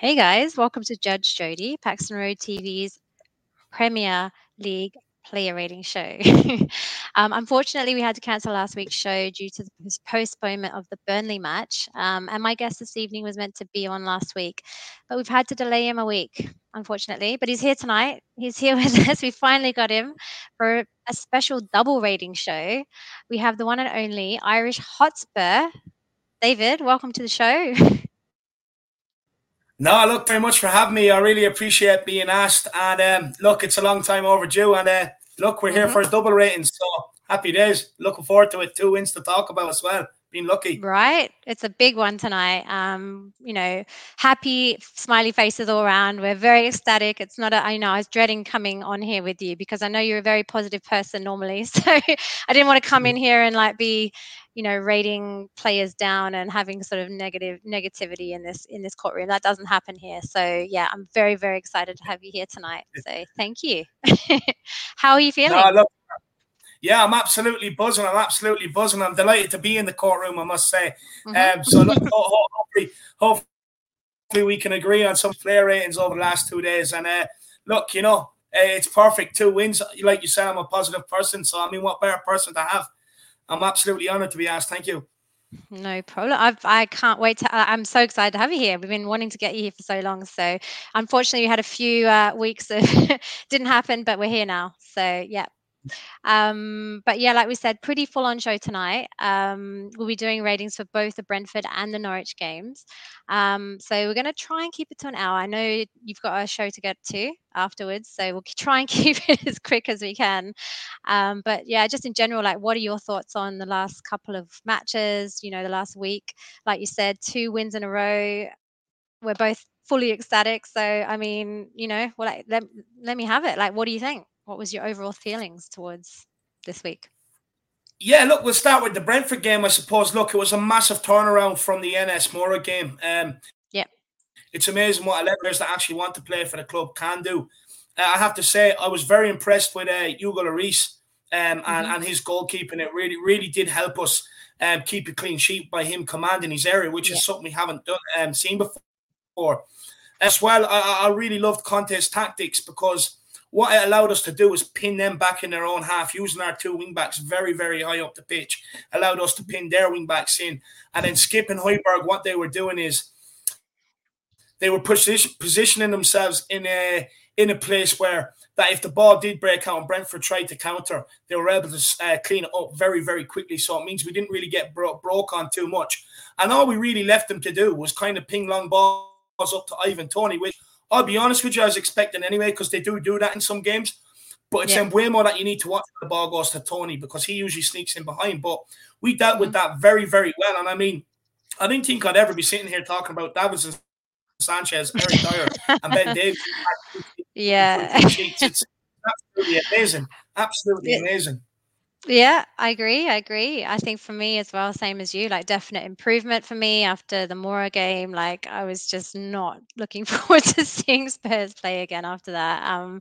Hey guys, welcome to Judge Jodi, Paxton Road TV's Premier League player rating show. um, unfortunately, we had to cancel last week's show due to the postponement of the Burnley match. Um, and my guest this evening was meant to be on last week, but we've had to delay him a week, unfortunately. But he's here tonight. He's here with us. We finally got him for a special double rating show. We have the one and only Irish Hotspur. David, welcome to the show. No, look, very much for having me. I really appreciate being asked. And um, look, it's a long time overdue. And uh, look, we're here mm-hmm. for a double rating. So happy days. Looking forward to it. Two wins to talk about as well. Being lucky. Right. It's a big one tonight. Um, you know, happy, smiley faces all around. We're very ecstatic. It's not a, I you know I was dreading coming on here with you because I know you're a very positive person normally. So I didn't want to come in mm-hmm. here and like be, you know rating players down and having sort of negative negativity in this in this courtroom that doesn't happen here so yeah i'm very very excited to have you here tonight so thank you how are you feeling no, yeah i'm absolutely buzzing i'm absolutely buzzing i'm delighted to be in the courtroom i must say mm-hmm. um, so look, hopefully, hopefully we can agree on some player ratings over the last two days and uh, look you know it's perfect two wins like you said i'm a positive person so i mean what better person to have I'm absolutely honored to be asked. Thank you. No problem. I've, I can't wait to. I'm so excited to have you here. We've been wanting to get you here for so long. So, unfortunately, we had a few uh, weeks that didn't happen, but we're here now. So, yeah, um, but yeah, like we said, pretty full on show tonight. Um, we'll be doing ratings for both the Brentford and the Norwich games. Um, so we're going to try and keep it to an hour. I know you've got a show to get to afterwards, so we'll try and keep it as quick as we can. Um, but yeah, just in general, like, what are your thoughts on the last couple of matches? You know, the last week, like you said, two wins in a row. We're both fully ecstatic. So, I mean, you know, well, like, let, let me have it. Like, what do you think? What was your overall feelings towards this week? Yeah, look, we'll start with the Brentford game, I suppose. Look, it was a massive turnaround from the NS Mura game. Um, yeah. It's amazing what 11 players that actually want to play for the club can do. Uh, I have to say, I was very impressed with uh, Hugo Lloris um, and, mm-hmm. and his goalkeeping. It really, really did help us um, keep a clean sheet by him commanding his area, which yeah. is something we haven't done um, seen before. As well, I, I really loved Conte's tactics because what it allowed us to do was pin them back in their own half, using our two wing backs very, very high up the pitch, allowed us to pin their wing backs in. And then Skipp and Højbjerg, what they were doing is they were position, positioning themselves in a in a place where that if the ball did break out and Brentford tried to counter, they were able to uh, clean it up very, very quickly. So it means we didn't really get bro- broke on too much. And all we really left them to do was kind of ping long balls up to Ivan Toney, which I'll be honest with you, I was expecting anyway because they do do that in some games. But it's yeah. in way more that you need to watch the ball goes to Toney because he usually sneaks in behind. But we dealt with mm. that very, very well. And I mean, I didn't think I'd ever be sitting here talking about Davinson Sanchez, Eric Dier, and Ben Davies. Yeah. It's absolutely amazing. Absolutely amazing. Yeah, I agree. I agree. I think for me as well, same as you, like definite improvement for me after the Mura game. Like I was just not looking forward to seeing Spurs play again after that. Um,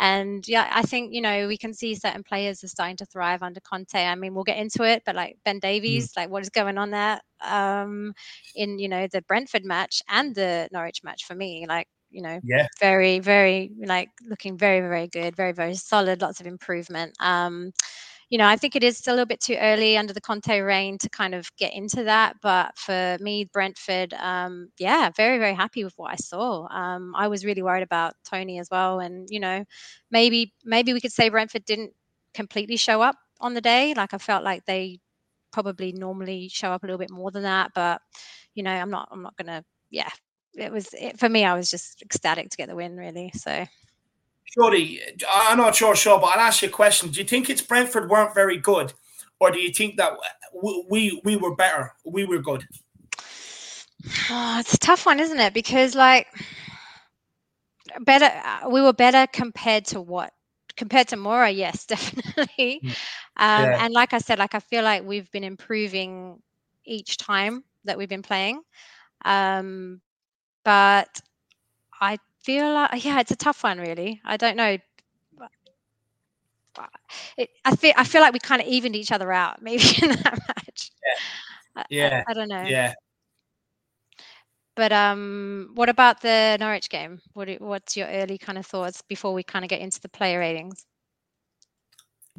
and yeah, I think you know we can see certain players are starting to thrive under Conte. I mean, we'll get into it, but like Ben mm. Davies, mm. like what is going on there? Um, in you know the Brentford match and the Norwich match for me, like you know, yeah. very, very like looking very, very good, very, very solid, lots of improvement. Um, you know, I think it is still a little bit too early under the Conte reign to kind of get into that. But for me, Brentford, um, yeah, very, very happy with what I saw. Um, I was really worried about Toney as well. And, you know, maybe, maybe we could say Brentford didn't completely show up on the day. Like I felt like they probably normally show up a little bit more than that. But, you know, I'm not, I'm not going to, yeah, it was, it, for me, I was just ecstatic to get the win, really. So. Jodi, I'm not sure, sure, but I'll ask you a question. Do you think it's Brentford weren't very good, or do you think that we we were better, we were good? Oh, it's a tough one, isn't it? Because like better, we were better compared to what? Compared to Mura, yes, definitely. Mm. Um, yeah. And like I said, like I feel like we've been improving each time that we've been playing. Um, but I feel like yeah, it's a tough one, really. I don't know. It, I feel I feel like we kind of evened each other out, maybe in that match. Yeah, yeah. I, I, don't know. Yeah. but um, what about the Norwich game? What what's your early kind of thoughts before we kind of get into the player ratings?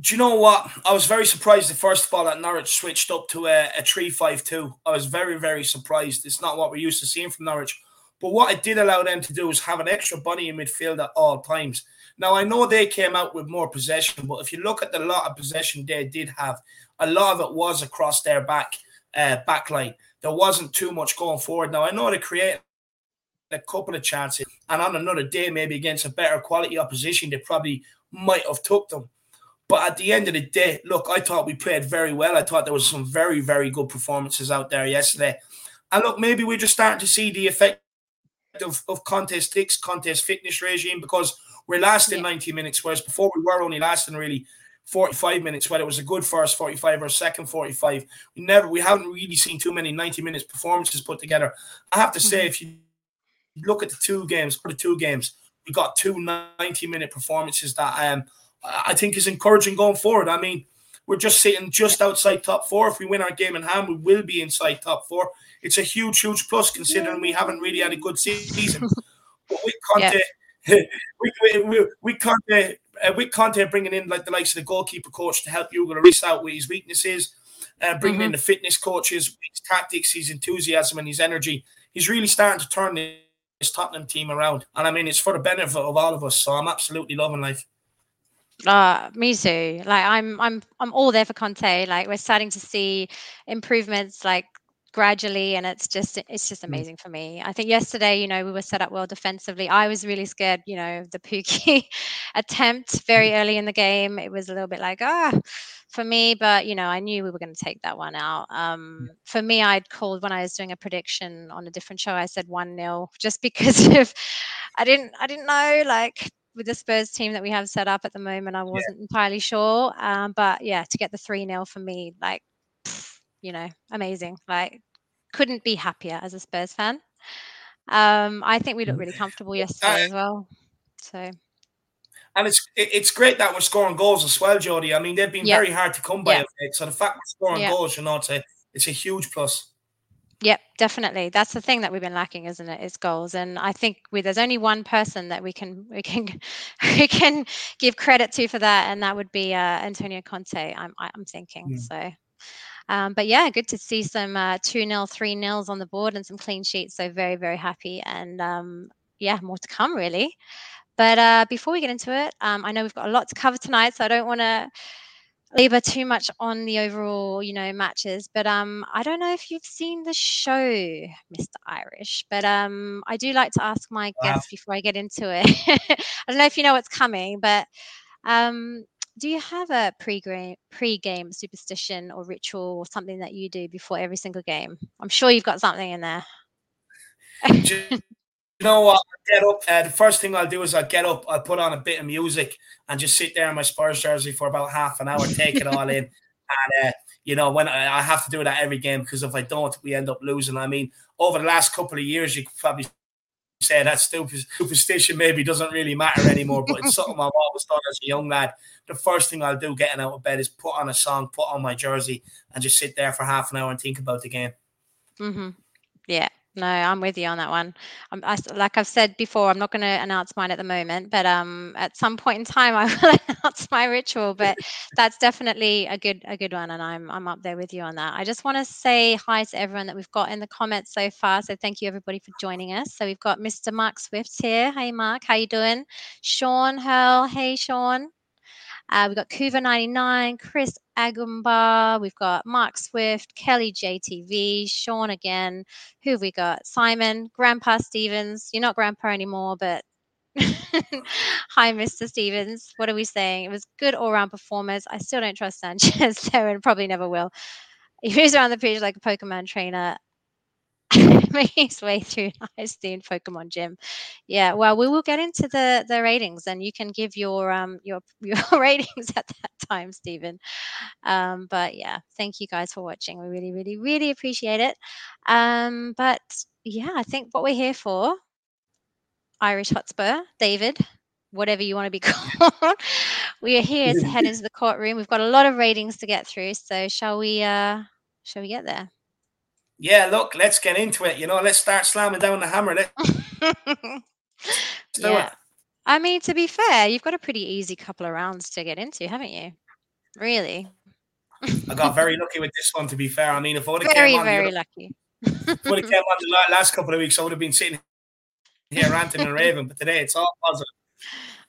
Do you know what? I was very surprised the first of all that Norwich switched up to a, a 3 5 2. I was very, very surprised. It's not what we're used to seeing from Norwich. But what it did allow them to do is have an extra bunny in midfield at all times. Now, I know they came out with more possession, but if you look at the lot of possession they did have, a lot of it was across their back uh, back line. There wasn't too much going forward. Now, I know they created a couple of chances, and on another day, maybe against a better quality opposition, they probably might have took them. But at the end of the day, look, I thought we played very well. I thought there was some very, very good performances out there yesterday. And look, maybe we're just starting to see the effect of, of Conte's six, Conte's fitness regime because we're lasting yeah. 90 minutes, whereas before we were only lasting really 45 minutes, whether it was a good first 45 or second 45. We never we haven't really seen too many 90 minutes performances put together. I have to say, mm-hmm. if you look at the two games, for the two games, we got two 90 minute performances that um I think is encouraging going forward. I mean, we're just sitting just outside top four. If we win our game in hand, we will be inside top four. It's a huge, huge plus considering we haven't really had a good season. but with Conte, yeah. we, we, we Conte, uh, with Conte bringing in like the likes of the goalkeeper coach to help Hugo Lloris out with his weaknesses, uh, bringing mm-hmm. in the fitness coaches, his tactics, his enthusiasm, and his energy, he's really starting to turn this Tottenham team around. And I mean, it's for the benefit of all of us. So I'm absolutely loving life. Uh, me too. Like I'm, I'm, I'm all there for Conte. Like we're starting to see improvements, like gradually, and it's just, it's just mm. amazing for me. I think yesterday, you know, we were set up well defensively. I was really scared, you know, the Pukki attempt very mm. early in the game. It was a little bit like ah for me, but you know, I knew we were going to take that one out. Um, for me, I'd called when I was doing a prediction on a different show. I said one 0 just because of I didn't, I didn't know like with the Spurs team that we have set up at the moment, I wasn't yeah. entirely sure. Um, but yeah, to get the 3 0 for me, like, you know, amazing. Like, couldn't be happier as a Spurs fan. Um, I think we looked really comfortable yesterday uh, as well. So. And it's it's great that we're scoring goals as well, Jodi. I mean, they've been yeah. very hard to come by. Yeah. So the fact we're scoring yeah. goals, you know, it's a, it's a huge plus. Yep, definitely. That's the thing that we've been lacking, isn't it? Is goals. And I think we, there's only one person that we can we can we can give credit to for that, and that would be uh, Antonio Conte. I'm I'm thinking yeah. so. Um, but yeah, good to see some uh, two nil, three nils on the board and some clean sheets. So very very happy, and um, yeah, more to come really. But uh, before we get into it, um, I know we've got a lot to cover tonight, so I don't want to labor too much on the overall, you know, matches. But um, I don't know if you've seen the show, Mr. Irish. But um, I do like to ask my wow. guests before I get into it. I don't know if you know what's coming, but um, do you have a pre-game pre-game superstition or ritual or something that you do before every single game? I'm sure you've got something in there. you know what? I get up. Uh, the first thing I'll do is I'll get up. I'll put on a bit of music and just sit there in my Spurs jersey for about half an hour, take it all in. And uh, you know, when I, I, have to do that every game because if I don't, we end up losing. I mean, over the last couple of years, you could probably say that stupid superstition maybe doesn't really matter anymore, but it's something I've always done as a young lad. The first thing I'll do getting out of bed is put on a song, put on my jersey, and just sit there for half an hour and think about the game. Mm-hmm. Yeah, no, I'm with you on that one. Um, I, like I've said before, I'm not going to announce mine at the moment, but um, at some point in time, I will announce my ritual. But that's definitely a good a good one, and I'm I'm up there with you on that. I just want to say hi to everyone that we've got in the comments so far. So thank you everybody for joining us. So we've got Mr. Mark Swift here. Hey Mark, how you doing? Sean Hurl. Hey Sean. Uh, we've got Kuva99, Chris Agumba, we've got Mark Swift, Kelly JTV, Sean again. Who have we got? Simon, Grandpa Stevens. You're not Grandpa anymore, but Hi, Mr. Stevens. What are we saying? It was good all round performance. I still don't trust Sanchez there and probably never will. He moves around the pitch like a Pokemon trainer. making his way through Ice Pokemon Gym. Yeah, well, we will get into the the ratings, and you can give your um your your ratings at that time, Stephen. Um, but yeah, thank you guys for watching. We really, really, really appreciate it. Um, but yeah, I think what we're here for, Irish Hotspur, David, whatever you want to be called. we are here to head into the courtroom. We've got a lot of ratings to get through, so shall we? Uh, shall we get there? Yeah, look, let's get into it. You know, let's start slamming down the hammer. yeah. I mean, to be fair, you've got a pretty easy couple of rounds to get into, haven't you? Really? I got very lucky with this one. To be fair, I mean, if I would have very, came on, very lucky. if I would have came on the last couple of weeks, I would have been sitting here ranting and raving. But today, it's all positive.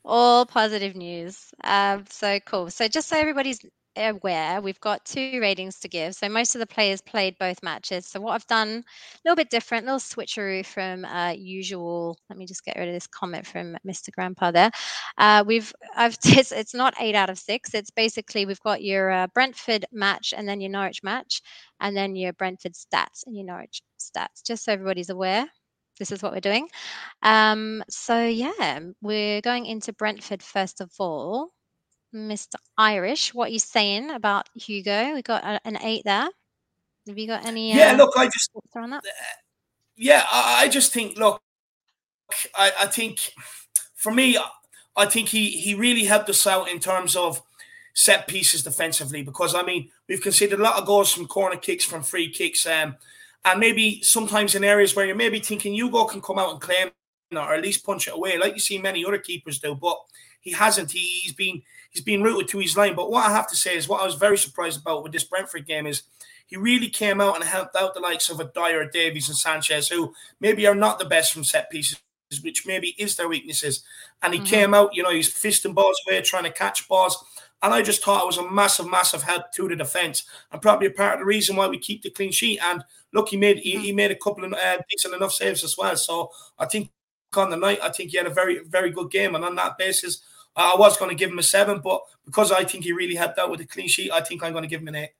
All positive news. Um, so cool. So just so everybody's aware, we've got two ratings to give. So most of the players played both matches. So what I've done a little bit different, little switcheroo from uh, usual. Let me just get rid of this comment from Mr. Grandpa there. Uh, we've I've it's, it's not eight out of six. It's basically we've got your uh, Brentford match and then your Norwich match, and then your Brentford stats and your Norwich stats. Just so everybody's aware. This is what we're doing. Um, so yeah, we're going into Brentford first of all. Mr. Irish, what are you saying about Hugo? We got a, an eight there. Have you got any? Yeah, uh, look, I just on that. Yeah, I, I just think. Look, I, I think for me, I think he he really helped us out in terms of set pieces defensively because I mean we've conceded a lot of goals from corner kicks, from free kicks, um, and maybe sometimes in areas where you're maybe thinking Hugo can come out and claim or at least punch it away, like you see many other keepers do, but he hasn't. He, he's been he's been rooted to his line. But what I have to say is what I was very surprised about with this Brentford game is he really came out and helped out the likes of a Dier, Davies, and Sanchez, who maybe are not the best from set pieces, which maybe is their weaknesses. And he mm-hmm. came out, you know, he's fisting balls away, trying to catch balls. And I just thought it was a massive, massive help to the defence, and probably a part of the reason why we keep the clean sheet. And look, he made he, mm-hmm. he made a couple of uh, decent enough saves as well. So I think on the night, I think he had a very, very good game. And on that basis, I was going to give him a seven, but because I think he really helped out with the clean sheet, I think I'm going to give him an eight.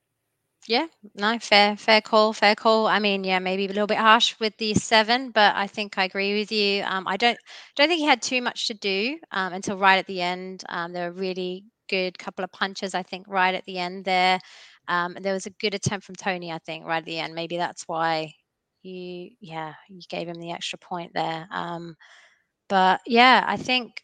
Yeah, no, fair, fair call, fair call. I mean, yeah, maybe a little bit harsh with the seven, but I think I agree with you. Um, I don't, don't think he had too much to do um, until right at the end. Um, there were really good couple of punches, I think, right at the end there. Um, there was a good attempt from Toney, I think, right at the end. Maybe that's why you, yeah, you gave him the extra point there. Um, but yeah, I think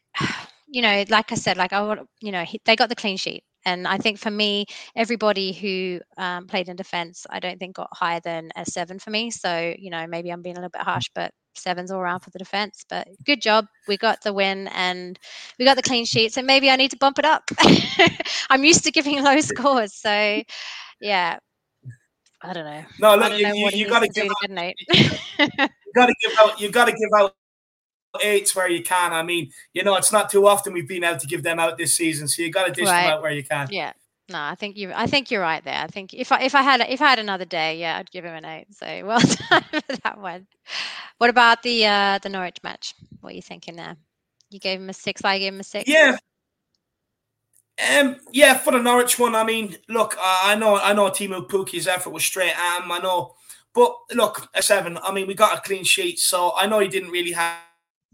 you know, like I said, like I want, you know, he, they got the clean sheet. And I think for me, everybody who um, played in defense, I don't think got higher than a seven for me. So, you know, maybe I'm being a little bit harsh, but sevens all around for the defense. But good job. We got the win and we got the clean sheet. So maybe I need to bump it up. I'm used to giving low scores. So, yeah. I don't know. No, look, you, you, you got to give out, you got to give out. You got to give out eights where you can. I mean, you know, it's not too often we've been able to give them out this season, so you got to dish right. them out where you can. Yeah. No, I think you. I think you're right there. I think if I if I had if I had another day, yeah, I'd give him an eight. So well done for that one. What about the uh the Norwich match? What are you thinking there? You gave him a six. I gave him a six. Yeah. Um, yeah, for the Norwich one, I mean, look, I know, I know, Teemu Pukki's effort was straight at him. I know, but look, a seven. I mean, we got a clean sheet, so I know he didn't really have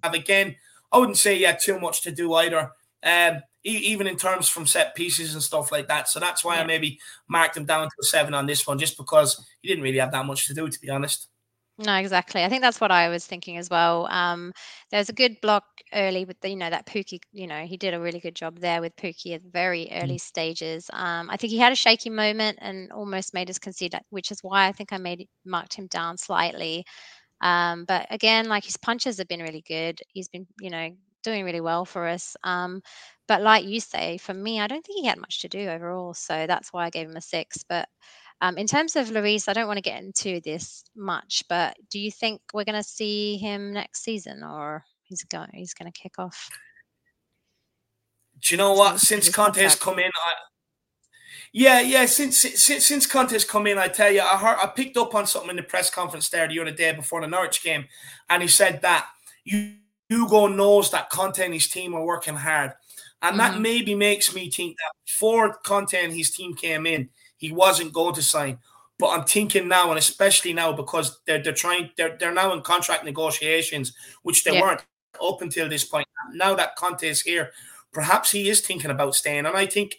have again. I wouldn't say he had too much to do either. Um, even in terms from set pieces and stuff like that. So that's why yeah. I maybe marked him down to a seven on this one, just because he didn't really have that much to do, to be honest. No, exactly. I think that's what I was thinking as well. Um, there's a good block early with the, you know, that Pukki, you know, he did a really good job there with Pukki at very mm. early mm. stages. Um, I think he had a shaky moment and almost made us concede, which is why I think I made marked him down slightly. Um, but again, like his punches have been really good. He's been, you know, doing really well for us. Um, but like you say, for me, I don't think he had much to do overall. So that's why I gave him a six. But um, in terms of Luis, I don't want to get into this much, but do you think we're going to see him next season or he's going, he's going to kick off? Do you know what? Since Conte's come in, I, yeah, yeah. Since since since Conte's come in, I tell you, I heard I picked up on something in the press conference there the other day before the Norwich game, and he said that Hugo knows that Conte and his team are working hard, and mm-hmm. that maybe makes me think that before Conte and his team came in, he wasn't going to sign. But I'm thinking now, and especially now because they're they're trying they're they're now in contract negotiations, which they yeah. weren't up until this point. Now that Conte is here, perhaps he is thinking about staying, and I think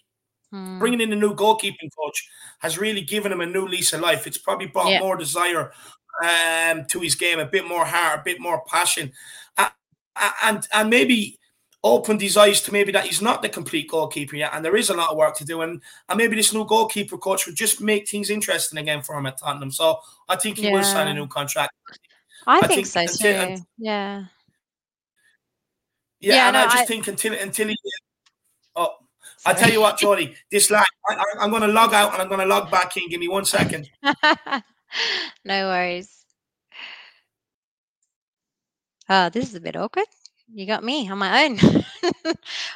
Hmm. Bringing in a new goalkeeping coach has really given him a new lease of life. It's probably brought yeah. more desire um, to his game, a bit more heart, a bit more passion, uh, and and maybe opened his eyes to maybe that he's not the complete goalkeeper yet, and there is a lot of work to do. And, and maybe this new goalkeeper coach would just make things interesting again for him at Tottenham. So I think he yeah. will sign a new contract. I, I think, think, so until, too. yeah. Yeah, yeah and no, I just I... think until until he. Oh, I tell you what, Jodi, this lag. I, am going to log out and I'm going to log back in. Give me one second. no worries. Oh, this is a bit awkward you got me on my own.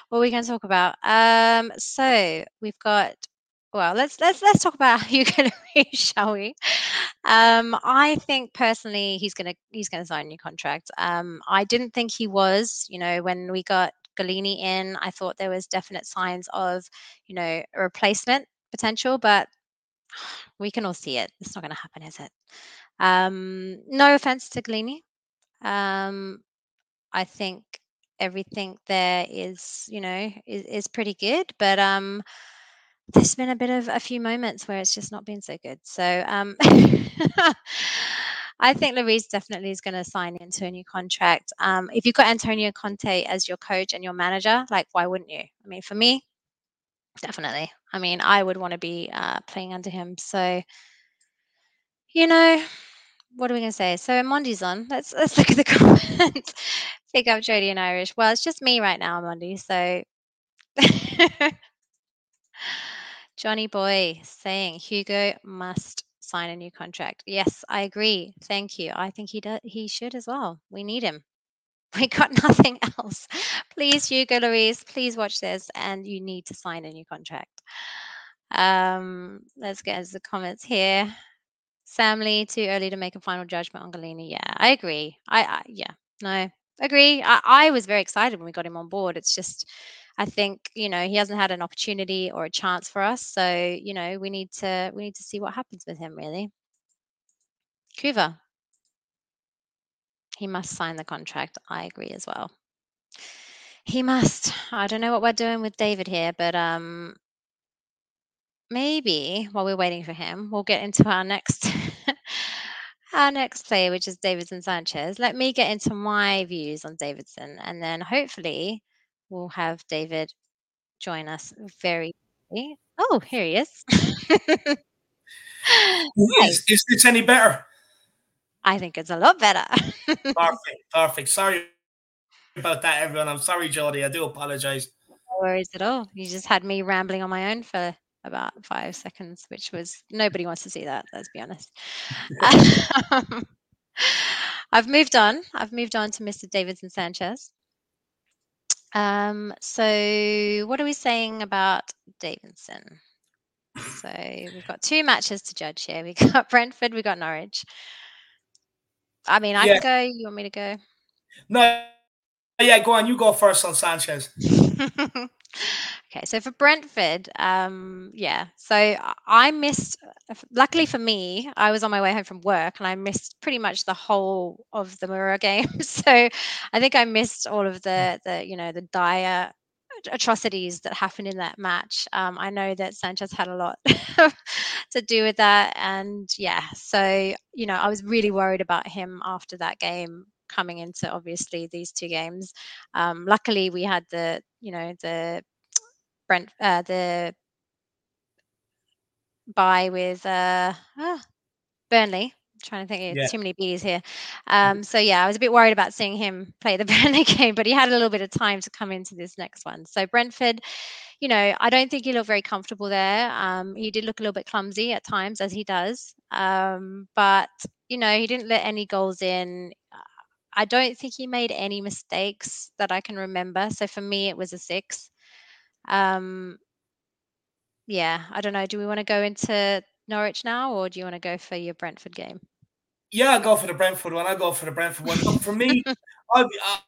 what we to talk about? Um, so we've got. Well, let's let's let's talk about Hugo Lloris, shall we? Um, I think personally he's gonna he's gonna sign a new contract. Um, I didn't think he was. You know, when we got Gollini in, I thought there was definite signs of, you know, a replacement potential, but we can all see it. It's not going to happen, is it? Um, no offense to Gollini. Um, I think everything there is, you know, is, is pretty good. But um, there's been a bit of a few moments where it's just not been so good. So um, I think Lloris definitely is going to sign into a new contract. Um, if you've got Antonio Conte as your coach and your manager, like why wouldn't you? I mean, for me, definitely. I mean, I would want to be uh, playing under him. So, you know, what are we going to say? So Monty's on. Let's let's look at the comments. Pick up Jodi and Irish. Well, it's just me right now, Monty. So Johnny Boy saying Hugo must sign a new contract. Yes, I agree. Thank you. I think he does. He should as well. We need him. We got nothing else. Please, Hugo Lloris, please watch this, and you need to sign a new contract. Um, let's get into the comments here. Sam Lee too early to make a final judgment on Gollini. Yeah, I agree. I, I yeah, no, agree. I, I was very excited when we got him on board. It's just, I think you know he hasn't had an opportunity or a chance for us. So you know we need to we need to see what happens with him really. Kuva, he must sign the contract. I agree as well. He must. I don't know what we're doing with David here, but um, maybe while we're waiting for him, we'll get into our next our next player, which is Davidson Sanchez. Let me get into my views on Davidson, and then hopefully we'll have David join us very. Quickly. Oh, here he is. is, is this any better? I think it's a lot better. perfect, perfect. Sorry about that, everyone. I'm sorry, Jodi. I do apologize. No worries at all. You just had me rambling on my own for about five seconds, which was nobody wants to see that. Let's be honest. um, I've moved on. I've moved on to Mr. Davidson Sanchez. Um, so what are we saying about Davidson? So we've got two matches to judge here. We got Brentford, we got Norwich. I mean, I yeah. can go. You want me to go? No, yeah, go on. You go first on Sanchez. Okay, so for Brentford, um, yeah, so I missed. Luckily for me, I was on my way home from work, and I missed pretty much the whole of the Mura game. so I think I missed all of the the you know the dire atrocities that happened in that match. Um, I know that Sanchez had a lot to do with that, and yeah, so you know I was really worried about him after that game coming into obviously these two games. Um, luckily, we had the you know the Brent uh, the buy with uh, ah, Burnley. I'm trying to think, yeah. too many B's here. Mm-hmm. Um, so yeah, I was a bit worried about seeing him play the Burnley game, but he had a little bit of time to come into this next one. So Brentford, you know, I don't think he looked very comfortable there. Um, he did look a little bit clumsy at times, as he does. Um, but you know, he didn't let any goals in. I don't think he made any mistakes that I can remember. So for me, it was a six. Um, yeah, I don't know. Do we want to go into Norwich now, or do you want to go for your Brentford game? Yeah, I'll go for the Brentford one. I'll go for the Brentford one. Look, for me, I'll be, I'll,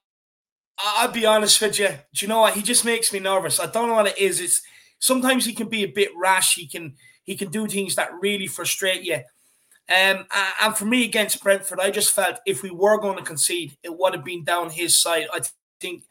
I'll be honest with you. Do you know what? He just makes me nervous. I don't know what it is. It's sometimes he can be a bit rash. He can he can do things that really frustrate you. Um, and for me against Brentford, I just felt if we were going to concede, it would have been down his side. I think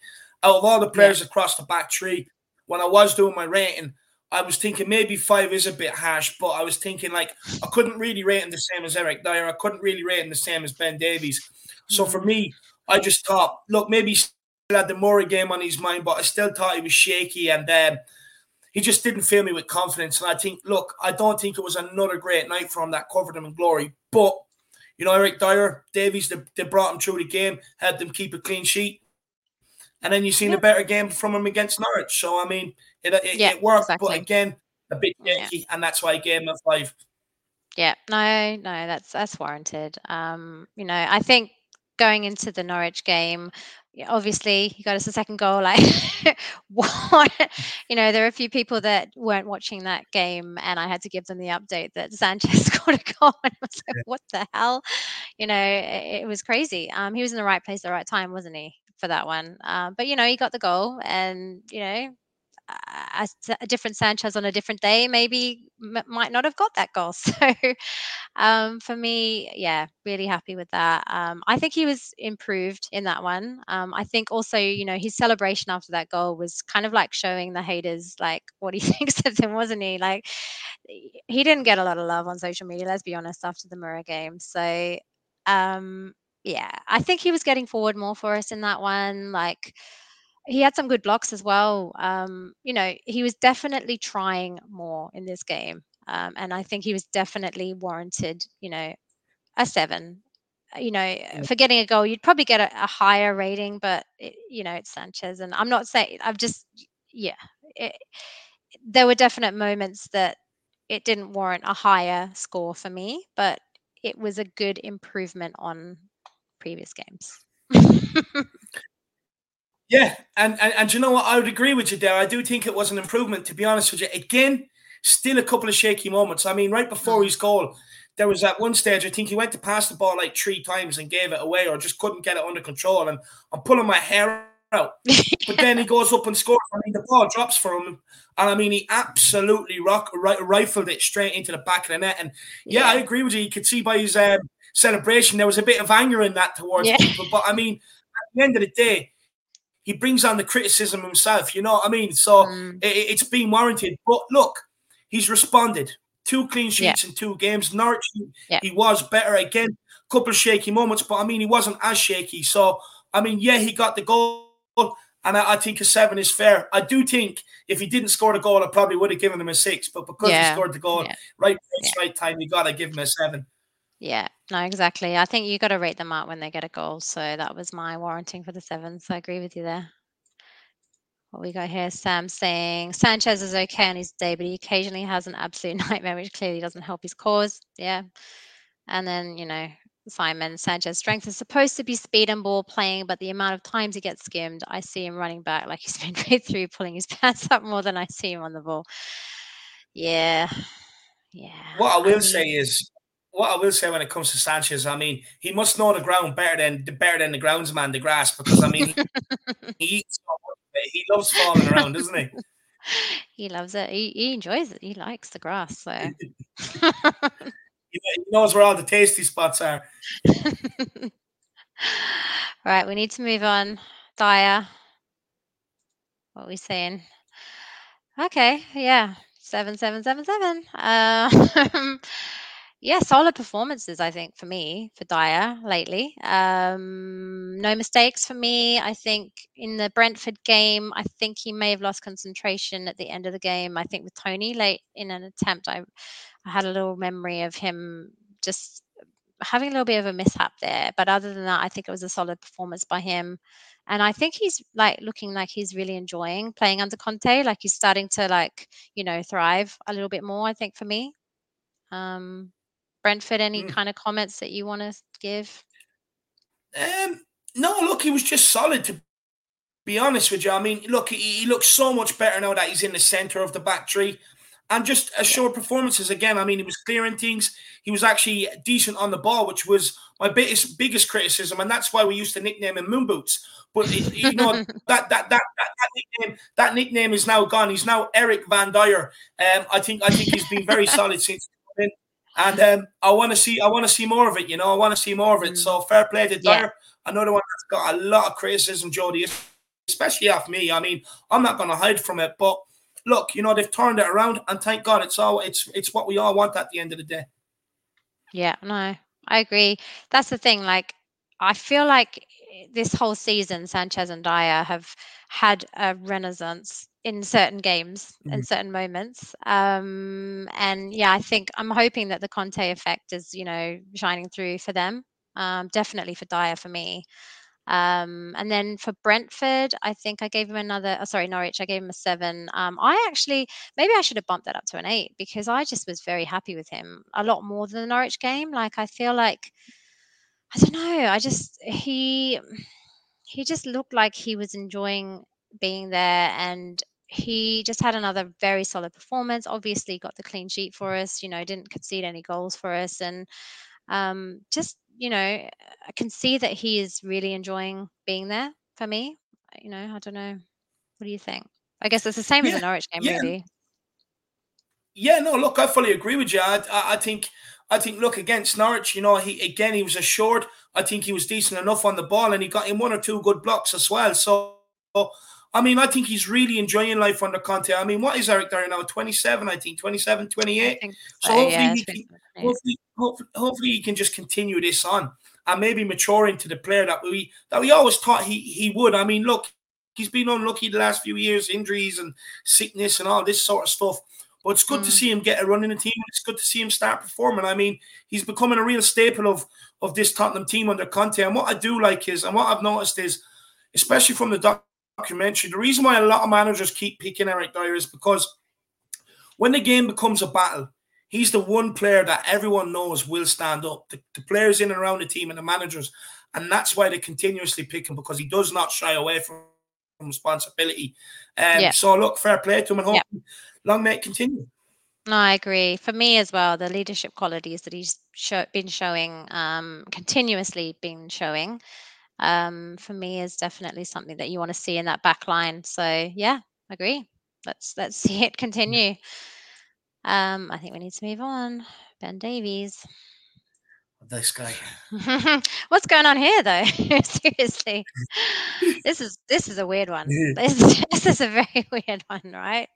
out of all the players yeah. across the back three, when I was doing my rating, I was thinking maybe five is a bit harsh, but I was thinking like I couldn't really rate him the same as Eric Dier. I couldn't really rate him the same as Ben Davies. So for mm. me, I just thought, look, maybe he still had the Mura game on his mind, but I still thought he was shaky and um, he just didn't fill me with confidence. And I think, look, I don't think it was another great night for him that covered him in glory. But, you know, Eric Dier, Davies, they, they brought him through the game, had them keep a clean sheet. And then you've seen yeah. a better game from him against Norwich. So, I mean, it, it, yeah, it worked. Exactly. But again, a bit shaky. Yeah. And that's why I gave him a five. Yeah, no, no, that's that's warranted. Um, you know, I think going into the Norwich game, obviously he got us a second goal like what? You know there are a few people that weren't watching that game and i had to give them the update that sanchez scored a goal and I was like, what the hell? You know it, it, was crazy. Um he was in the right place at the right time wasn't he for that one? Um but you know he got the goal and you know a, a, different Sanchez on a different day maybe m- might not have got that goal. So um, for me, yeah, really happy with that. Um, I think he was improved in that one. Um, I think also, you know, his celebration after that goal was kind of like showing the haters like what he thinks of them, wasn't he? Like he didn't get a lot of love on social media. Let's be honest, after the Mura game. So um, yeah, I think he was getting forward more for us in that one. Like he had some good blocks as well. Um, you know, he was definitely trying more in this game. Um, and I think he was definitely warranted, you know, a seven. Uh, you know, for getting a goal, you'd probably get a, a higher rating, but it, you know, it's Sanchez. And I'm not saying, I've just, yeah, it, there were definite moments that it didn't warrant a higher score for me, but it was a good improvement on previous games. Yeah, and, and and you know what? I would agree with you there. I do think it was an improvement. To be honest with you, again, still a couple of shaky moments. I mean, right before mm. his goal, there was at one stage I think he went to pass the ball like three times and gave it away, or just couldn't get it under control. And I'm pulling my hair out. but then he goes up and scores. I mean, the ball drops for him, and I mean, he absolutely rock rifled it straight into the back of the net. And yeah, yeah. I agree with you. You could see by his um, celebration there was a bit of anger in that towards yeah. people. But I mean, at the end of the day he brings on the criticism himself. You know what I mean? So mm. it, has been warranted. But look, he's responded. Two clean sheets yeah. in two games. Norwich, yeah. he was better again. A couple of shaky moments, but I mean, he wasn't as shaky. So I mean, yeah, he got the goal, and I, I think a seven is fair. I do think if he didn't score the goal, I probably would have given him a six. But because yeah. he scored the goal right place, right time, you got to give him a seven. Yeah, no, exactly. I think you got to rate them out when they get a goal. So that was my warranting for the seven. So I agree with you there. What we got here, Sam saying Sanchez is okay on his day, but he occasionally has an absolute nightmare, which clearly doesn't help his cause. Yeah. And then, you know, Simon Sanchez strength is supposed to be speed and ball playing, but the amount of times he gets skimmed, I see him running back like he's been right through, pulling his pants up more than I see him on the ball. Yeah. Yeah. What I will I mean, say is what I will say when it comes to Sanchez, I mean, he must know the ground better than the better than the groundsman, the grass, because I mean, he, he eats he loves falling around, doesn't he? He loves it. He, he enjoys it. He likes the grass. So he knows where all the tasty spots are. right, we need to move on. Dier, what are we saying? Okay, yeah, seven, seven, seven, seven. Uh, yeah, solid performances, I think, for me, for Dier lately. Um, no mistakes for me. I think in the Brentford game, I think he may have lost concentration at the end of the game. I think with Toney late in an attempt, I, I had a little memory of him just having a little bit of a mishap there. But other than that, I think it was a solid performance by him. And I think he's like looking like he's really enjoying playing under Conte. Like he's starting to like, you know, thrive a little bit more, I think, for me. Um, Brentford, any mm. kind of comments that you want to give? Um, no, look, he was just solid to be honest with you. I mean, look, he, he looks so much better now that he's in the centre of the back tree. And just a assured performances again. I mean, he was clearing things. He was actually decent on the ball, which was my biggest biggest criticism, and that's why we used to nickname him Moon Boots. But you know that, that that that that nickname that nickname is now gone. He's now Eric Van Dier. Um, I think I think he's been very solid since and um, I want to see I want to see more of it. You know, I want to see more of it. Mm. So fair play to Dier. Yeah. Another one that's got a lot of criticism, Jodi, especially off me. I mean, I'm not going to hide from it, but look, you know, they've turned it around, and thank God, it's all it's it's what we all want at the end of the day. Yeah, no, I agree. That's the thing. Like, I feel like this whole season, Sanchez and Dier have had a renaissance in certain games mm-hmm. and certain moments. Um, and yeah, I think I'm hoping that the Conte effect is, you know, shining through for them. Um, definitely for Dier for me. Um, and then for Brentford, I think I gave him another. Oh, sorry, Norwich. I gave him a seven. Um, I actually maybe I should have bumped that up to an eight because I just was very happy with him a lot more than the Norwich game. Like I feel like I don't know. I just he he just looked like he was enjoying being there and he just had another very solid performance. Obviously, got the clean sheet for us. You know, didn't concede any goals for us, and um, just you know, I can see that he is really enjoying being there. For me, you know, I don't know. What do you think? I guess it's the same yeah, as the Norwich game, yeah. really. Yeah, no, look, I fully agree with you. I, I, I think, I think, look against Norwich, you know, he again he was assured. I think he was decent enough on the ball, and he got in one or two good blocks as well. So, I mean, I think he's really enjoying life under Conte. I mean, what is Eric Dier now? 27, I think, 27, 28. so, so hopefully, yeah, he can, hopefully, hopefully, hopefully, he can just continue this on and maybe mature into the player that we that we always thought he, he would. I mean, look, he's been unlucky the last few years, injuries and sickness and all this sort of stuff. But it's good mm. to see him get a run in the team. It's good to see him start performing. I mean, he's becoming a real staple of of this Tottenham team under Conte. And what I do like is, and what I've noticed is, especially from the documentary. The reason why a lot of managers keep picking Eric Dier is because when the game becomes a battle, he's the one player that everyone knows will stand up. The, the, players in and around the team and the managers, and that's why they continuously pick him because he does not shy away from, from responsibility. Um, yeah. So look, fair play to him and hope yeah. Long may it continue. No, I agree. For me as well, the leadership qualities that he's show, been showing, um, continuously been showing, um, for me is definitely something that you want to see in that back line. So yeah, agree. Let's let's see it continue. Um, I think we need to move on. Ben Davies. This guy. What's going on here, though? Seriously, this is this is a weird one. This, this is a very weird one, right?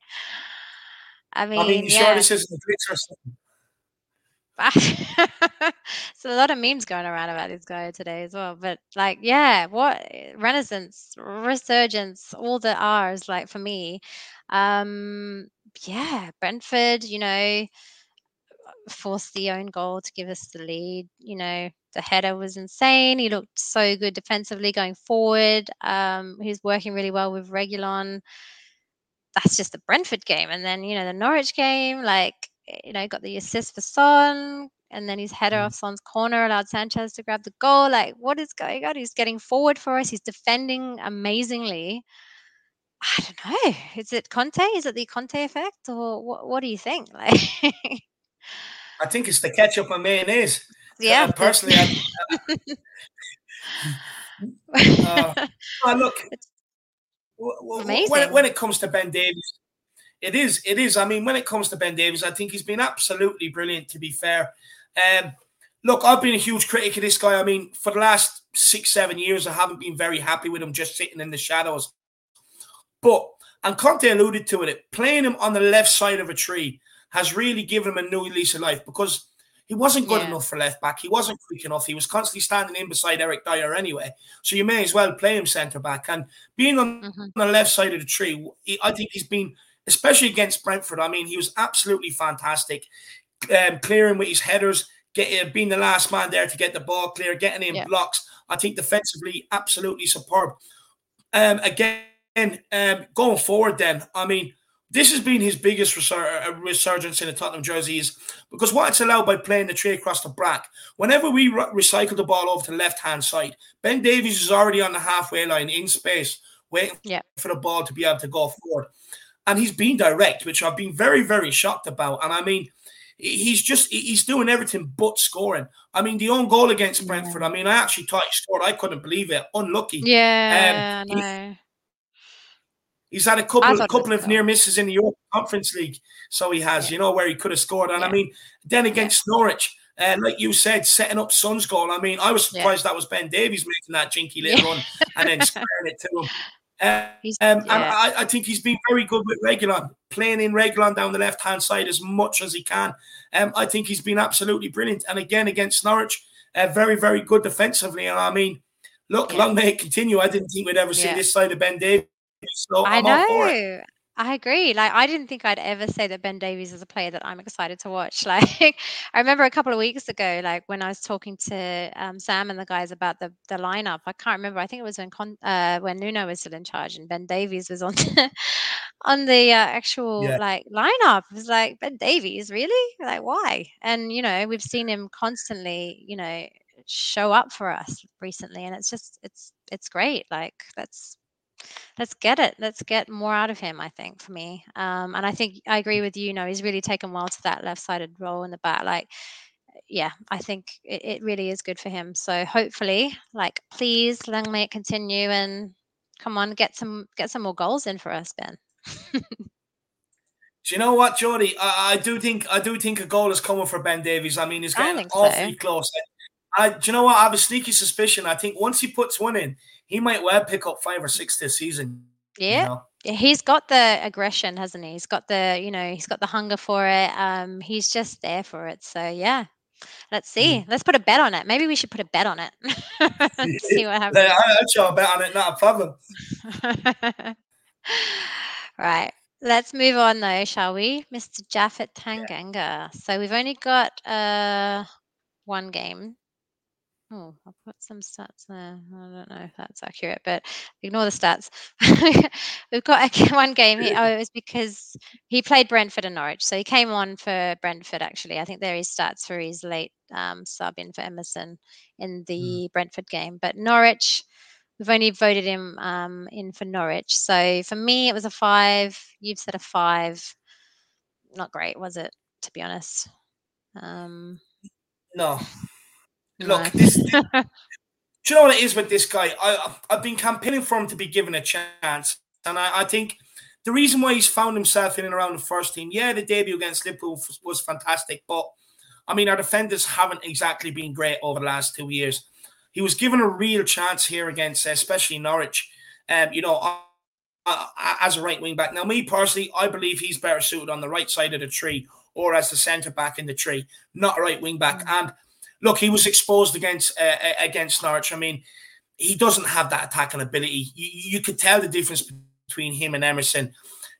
I mean, I mean, yeah. sure this isn't a or something? so a lot of memes going around about this guy today as well. But like, yeah, what renaissance, resurgence, all the R's like for me. Um, yeah, Brentford, you know, forced the own goal to give us the lead. You know, the header was insane. He looked so good defensively going forward. Um, he was working really well with Reguilon. That's just the Brentford game. And then, you know, the Norwich game, like you know, got the assist for Son, and then his header mm. off Son's corner allowed Sanchez to grab the goal. Like, what is going on? He's getting forward for us. He's defending amazingly. I don't know. Is it Conte? Is it the Conte effect, or what? What do you think? Like, I think it's the ketchup and mayonnaise. Yeah, uh, personally, I, uh, uh, look. When, when it comes to Ben Davies, it is. It is. I mean, when it comes to Ben Davies, I think he's been absolutely brilliant. To be fair, um, look, I've been a huge critic of this guy. I mean, for the last six, seven years, I haven't been very happy with him just sitting in the shadows. But and Conte alluded to it, playing him on the left side of a tree has really given him a new lease of life because he wasn't good yeah. enough for left back. He wasn't quick enough. He was constantly standing in beside Eric Dier anyway. So you may as well play him centre back. And being on, mm-hmm. on the left side of the tree, he, I think he's been especially against Brentford. I mean, he was absolutely fantastic, um, clearing with his headers, getting being the last man there to get the ball clear, getting in yeah. blocks. I think defensively, absolutely superb. Um, again, um, going forward, then I mean, this has been his biggest resur- uh, resurgence in the Tottenham jerseys because what it's allowed by playing the tree across the back. Whenever we re- recycle the ball over to the left hand side, Ben Davies is already on the halfway line in space, waiting yeah. for the ball to be able to go forward and he's been direct, which I've been very, very shocked about. And I mean, he's just he's doing everything but scoring. I mean, the own goal against Brentford. I mean, I actually thought he scored. I couldn't believe it. Unlucky. Yeah, um, no. He's had a couple, a couple of near misses in the Europe Conference League, so he has, yeah. you know, where he could have scored. And yeah. I mean, then against yeah. Norwich, uh, like you said, setting up Son's goal. I mean, I was surprised that was Ben Davies making that jinky little run and then squaring it to him. Um, yeah. And I, I, think he's been very good with Reguilon, playing in Reguilon down the left hand side as much as he can. Um, I think he's been absolutely brilliant. And again, against Norwich, uh, very, very good defensively. And I mean, look, long may it continue. I didn't think we'd ever see this side of Ben Davies. So I I'm know. I agree. Like, I didn't think I'd ever say that Ben Davies is a player that I'm excited to watch. Like, I remember a couple of weeks ago, like when I was talking to um, Sam and the guys about the the lineup. I can't remember. I think it was when Con- uh, when Nuno was still in charge and Ben Davies was on the, on the uh, actual yeah. like lineup. It was like Ben Davies, really? Like, why? And you know, we've seen him constantly. You know, show up for us recently, and it's just it's it's great. Like, that's let's get it. Let's get more out of him. I think for me, um, and I think I agree with you. you know, he's really taken well to that left-sided role in the back. Like, yeah, I think it, it really is good for him. So hopefully, like, please, long may it continue, and come on, get some get some more goals in for us, Ben. Do you know what, Jodi? I, I, do think I do think a goal is coming for Ben Davies. I mean, he's getting awfully so. close. I, do you know what? I have a sneaky suspicion. I think once he puts one in, he might well pick up five or six this season. Yeah. You know? He's got the aggression, hasn't he? He's got the, you know, he's got the hunger for it. Um, he's just there for it. So yeah, let's see. Mm. Let's put a bet on it. Maybe we should put a bet on it. see what happens. Yeah, I'll show a bet on it. Not a problem. right. Let's move on though, shall we, Mr. Japhet Tanganga? Yeah. So we've only got uh one game Oh, I'll put some stats there. I don't know if that's accurate, but ignore the stats. We've got one game here. Oh, it was because he played Brentford and Norwich. So he came on for Brentford, actually. I think there is stats for his late um, sub in for Emerson in the mm. Brentford game. But Norwich, we've only voted him um, in for Norwich. So for me, it was a five. You've said a five. Not great, was it, to be honest? Um, no. Look, this, do you know what it is with this guy? I, I've been campaigning for him to be given a chance, and I, I think the reason why he's found himself in and around the first team, yeah, the debut against Liverpool was fantastic, but I mean, our defenders haven't exactly been great over the last two years. He was given a real chance here against, especially Norwich. Um, you know, uh, uh, as a right wing back. Now, me personally, I believe he's better suited on the right side of the tree or as the centre back in the tree, not a right wing back. Mm-hmm. And look, he was exposed against uh, against Norwich. I mean, he doesn't have that attacking ability. You, you could tell the difference between him and Emerson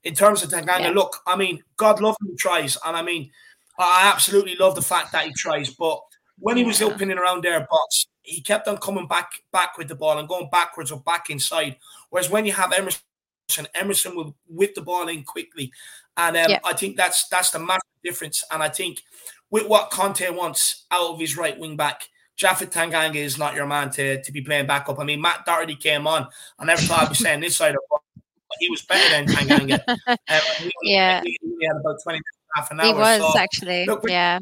in terms of Tanganga. Yeah. Look, I mean, God love him, he tries, and I mean, I absolutely love the fact that he tries. But when he was opening around their box, he kept on coming back back with the ball and going backwards or back inside. Whereas when you have Emerson, Emerson will whip the ball in quickly, and um, yeah. I think that's that's the massive difference. And I think with what Conte wants out of his right wing back, Japhet Tanganga is not your man to, to be playing backup. I mean, Matt Doherty came on. I never thought I'd be saying this side of the he was better than Tanganga. uh, he, yeah. He, he, had about 20 minutes, half an hour. He was so, actually. Look, with, yeah.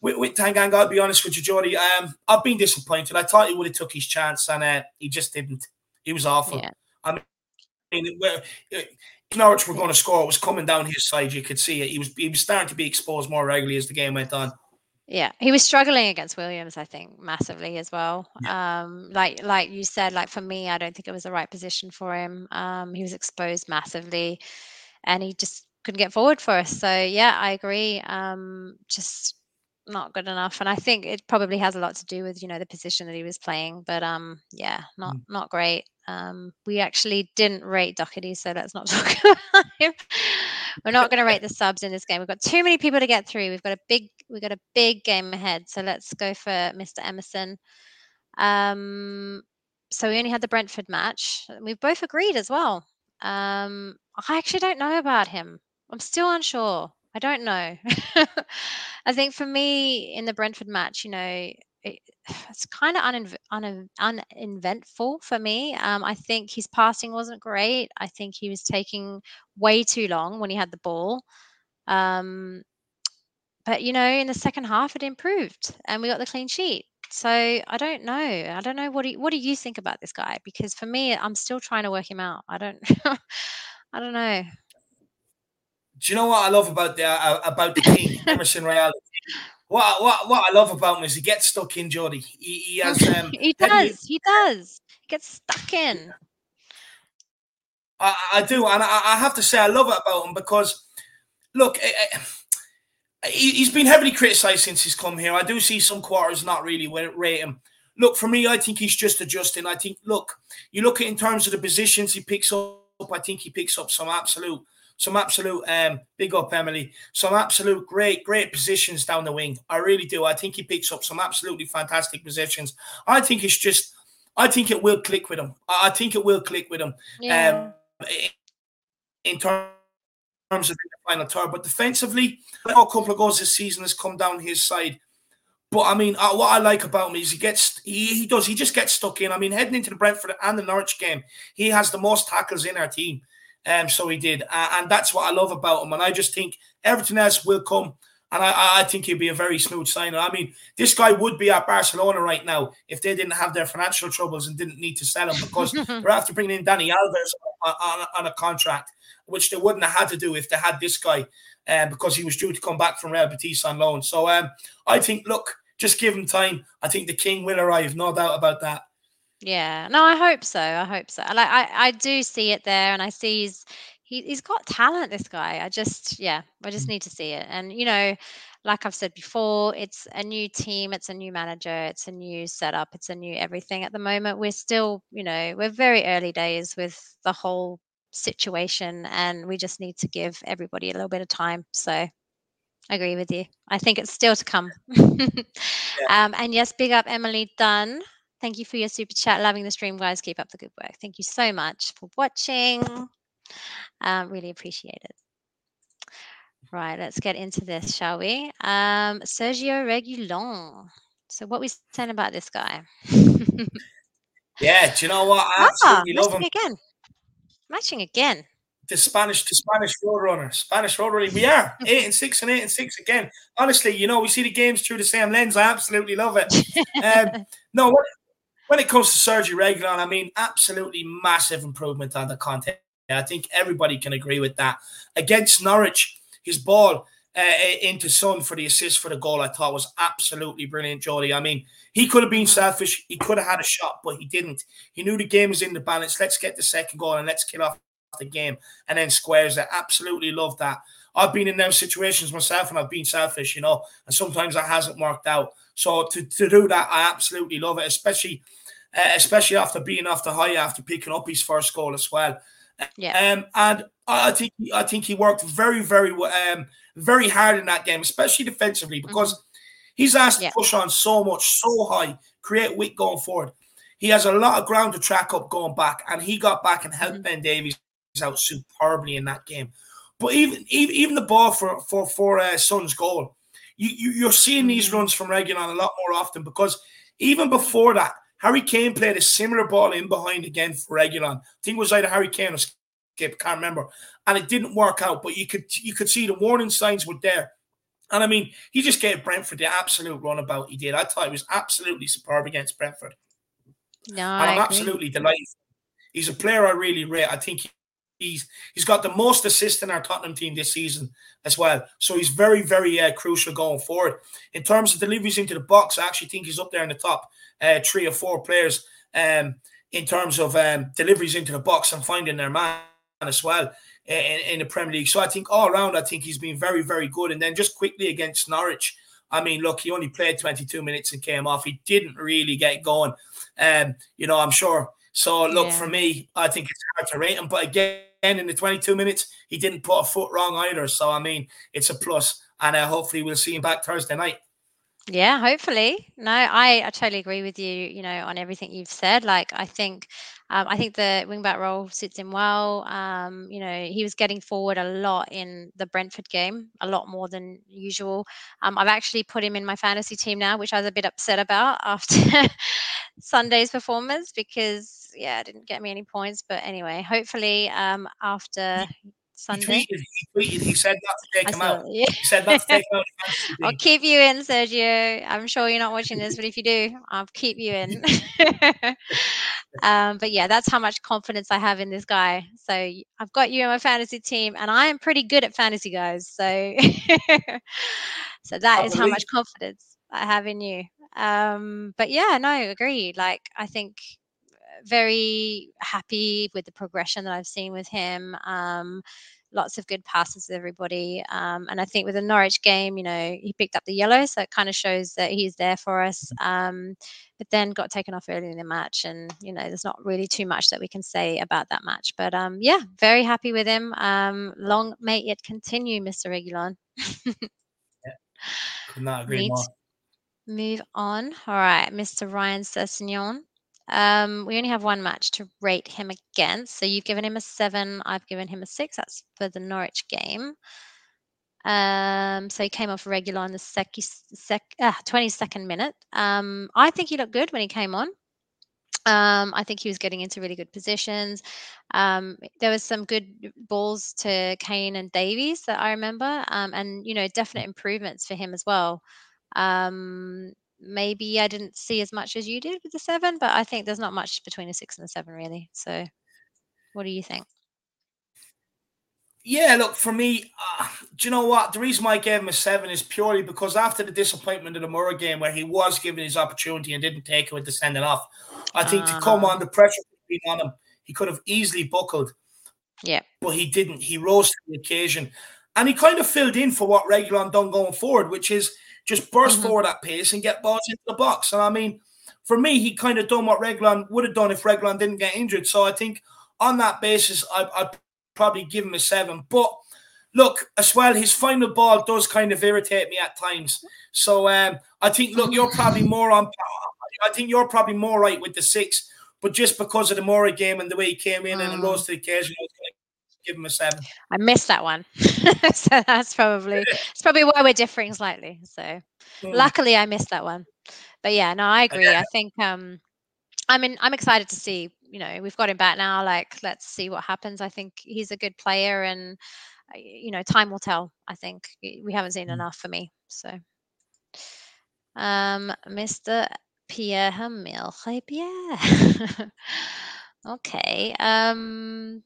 With, with Tanganga, I'll be honest with you, Jodi. Um, I've been disappointed. I thought he would have took his chance, and uh, he just didn't. He was awful. Yeah. I mean, Norwich were going to score. It was coming down his side. You could see it. He was he was starting to be exposed more regularly as the game went on. Yeah, he was struggling against Williams, I think, massively as well. Yeah. Um, like like you said, like for me, I don't think it was the right position for him. Um, he was exposed massively, and he just couldn't get forward for us. So yeah, I agree. Um, just not good enough, and I think it probably has a lot to do with you know the position that he was playing. But um, yeah, not mm. not great. Um, we actually didn't rate Doherty, so let's not talk about him. We're not going to rate the subs in this game. We've got too many people to get through. We've got a big, we've got a big game ahead. So let's go for Mr. Emerson. Um, so we only had the Brentford match. We've both agreed as well. Um, I actually don't know about him. I'm still unsure. I don't know. I think for me in the Brentford match, you know, it, it's kind of un- uneventful for me. Um, I think his passing wasn't great. I think he was taking way too long when he had the ball. Um, but you know, in the second half, it improved, and we got the clean sheet. So I don't know. I don't know what do you, what do you think about this guy? Because for me, I'm still trying to work him out. I don't. I don't know. Do you know what I love about the uh, about the king Emerson Royal? What what what I love about him is he gets stuck in, Jodi. He, he has. Um, he does. He does. He gets stuck in. I, I do, and I, I, have to say I love it about him because, look, eh, eh, he, has been heavily criticised since he's come here. I do see some quarters not really rate him. look for me, I think he's just adjusting. I think look, you look at in terms of the positions he picks up. I think he picks up some absolute, some absolute um big up Emily, some absolute great, great positions down the wing. I really do. I think he picks up some absolutely fantastic positions. I think it's just, I think it will click with him. I think it will click with him. Yeah. Um, in terms terms of the final third, but defensively, a couple of goals this season has come down his side. But I mean, uh, what I like about him is he gets he, he does he just gets stuck in. I mean, heading into the Brentford and the Norwich game, he has the most tackles in our team. Um, so he did, uh, and that's what I love about him. And I just think everything else will come. And I, I think he'd be a very smooth signer. I mean, this guy would be at Barcelona right now if they didn't have their financial troubles and didn't need to sell him because they're after bringing in Dani Alves on, on, on, a contract, which they wouldn't have had to do if they had this guy um, because he was due to come back from Real Betis on loan. So um, I think, look, just give him time. I think the king will arrive, no doubt about that. Yeah, no, I hope so. I hope so. Like I, I do see it there, and I see he's he, he's got talent. This guy, I just, yeah, I just mm. need to see it. And you know, like I've said before, it's a new team, it's a new manager, it's a new setup, it's a new everything. At the moment, we're still, you know, we're very early days with the whole situation, and we just need to give everybody a little bit of time. So I agree with you. I think it's still to come. yeah. um, and yes, big up Emily Dunn. Thank you for your super chat. Loving the stream, guys. Keep up the good work. Thank you so much for watching. Um, really appreciate it. Right, let's get into this, shall we? Um, Sergio Reguilon. So, what we saying about this guy? yeah, do you know what? I ah, absolutely ah, love him again. Matching again the Spanish, the Spanish roadrunner, Spanish roadrunner. We are eight and six and eight and six again. Honestly, you know, we see the games through the same lens. I absolutely love it. Um, no, when it comes to Sergio Reguilon, I mean, absolutely massive improvement on the content. I think everybody can agree with that. Against Norwich, his ball uh, into Son for the assist for the goal, I thought was absolutely brilliant, Jodi. I mean, he could have been selfish. He could have had a shot, but he didn't. He knew the game was in the balance. Let's get the second goal and let's kill off the game and then squares it. Absolutely love that. I've been in those situations myself and I've been selfish, you know, and sometimes that hasn't worked out. So to, to do that, I absolutely love it, especially uh, especially after being off the high after picking up his first goal as well. Yeah. Um, and I think I think he worked very, very, um, very hard in that game, especially defensively, because mm-hmm. he's asked yeah. to push on so much, so high, create width going forward. He has a lot of ground to track up going back, and he got back and helped mm-hmm. Ben Davies out superbly in that game. But even even, even the ball for for for uh, Son's goal, you, you are seeing these mm-hmm. runs from Reguilon a lot more often because even before that, Harry Kane played a similar ball in behind again for Reguilon. I think it was either Harry Kane or Skipp, can't remember, and it didn't work out. But you could you could see the warning signs were there. And I mean, he just gave Brentford the absolute runabout he did. I thought he was absolutely superb against Brentford. No, and I'm absolutely delighted. He's a player I really rate. I think He's he's got the most assists in our Tottenham team this season as well. So he's very very uh, crucial going forward. In terms of deliveries into the box, I actually think he's up there in the top uh, three or four players um, in terms of um, deliveries into the box and finding their man as well in, in, the Premier League. So I think all around, I think he's been very very good. And then just quickly against Norwich. I mean, look, he only played 22 minutes and came off. He didn't really get going. Um, you know, I'm sure so look, yeah. for me, I think it's hard to rate him. But again, in the 22 minutes, he didn't put a foot wrong either. So I mean, it's a plus, and uh, hopefully we'll see him back Thursday night. Yeah, hopefully. No, I, I totally agree with you, you know, on everything you've said. Like I think um, I think the wingback role suits him well. Um, you know, he was getting forward a lot in the Brentford game, a lot more than usual. Um, I've actually put him in my fantasy team now, which I was a bit upset about after Sunday's performance because yeah, didn't get me any points. But anyway, hopefully um, after Sunday. He tweeted, he tweeted, he said not to take him out. Yeah. He said not to take him out. I'll keep you in, Sergio. I'm sure you're not watching this, but if you do, I'll keep you in. um, but yeah, that's how much confidence I have in this guy. So I've got you in my fantasy team, and I am pretty good at fantasy, guys. So, so that is how much confidence I have in you. Um, but yeah, no, agree. Like I think very happy with the progression that I've seen with him. Um, lots of good passes with everybody. Um, and I think with the Norwich game, you know, he picked up the yellow, so it kind of shows that he's there for us. Um, but then got taken off early in the match, and you know, there's not really too much that we can say about that match. But um, yeah, very happy with him. Um, long may it continue, Mr. Reguilon. yeah, could not agree more. Move on. All right, Mr. Ryan Sessegnon. Um, we only have one match to rate him against. So you've given him a seven. I've given him a six. That's for the Norwich game. Um, so he came off regular in the sec, sec, uh, 22nd minute. Um, I think he looked good when he came on. Um, I think he was getting into really good positions. Um, there was some good balls to Kane and Davies that I remember, um, and you know, definite improvements for him as well. Um, maybe I didn't see as much as you did with the seven, but I think there's not much between a six and a seven really. So, what do you think? Yeah, look, for me, uh, do you know what? The reason why I gave him a seven is purely because after the disappointment of the Mura game, where he was given his opportunity and didn't take it with the sending off, I think uh, to come on, the pressure being on him, he could have easily buckled. Yeah. But he didn't. He rose to the occasion. And he kind of filled in for what Reguilon done going forward, which is just burst mm-hmm. forward at pace and get balls into the box. And I mean, for me, he kind of done what Reguilon would have done if Reguilon didn't get injured. So I think on that basis, I, I'd probably give him a seven. But look, as well, his final ball does kind of irritate me at times. So um, I think, look, you're probably more on. I think you're probably more right with the six. But just because of the Mura game and the way he came in mm. and rose to the occasion, I was going to give him a seven. I missed that one, so that's probably it's probably why we're differing slightly. So mm. luckily, I missed that one. But yeah, no, I agree. Okay. I think um, I mean, I'm excited to see. You know, we've got him back now. Like, let's see what happens. I think he's a good player, and you know, time will tell. I think we haven't seen mm. enough for me. So, um, Mr. Pierre Emile, hi Pierre. okay. Um,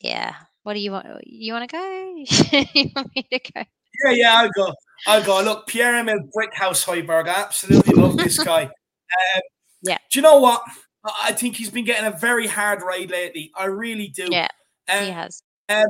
yeah, what do you want? You want to go? you want me to go? Yeah, yeah, I'll go. I'll go. Look, Pierre Emile Brickhouse Højbjerg. I absolutely love this guy. Um, yeah. Do you know what? I think he's been getting a very hard ride lately. I really do. Yeah, um, he has. Um,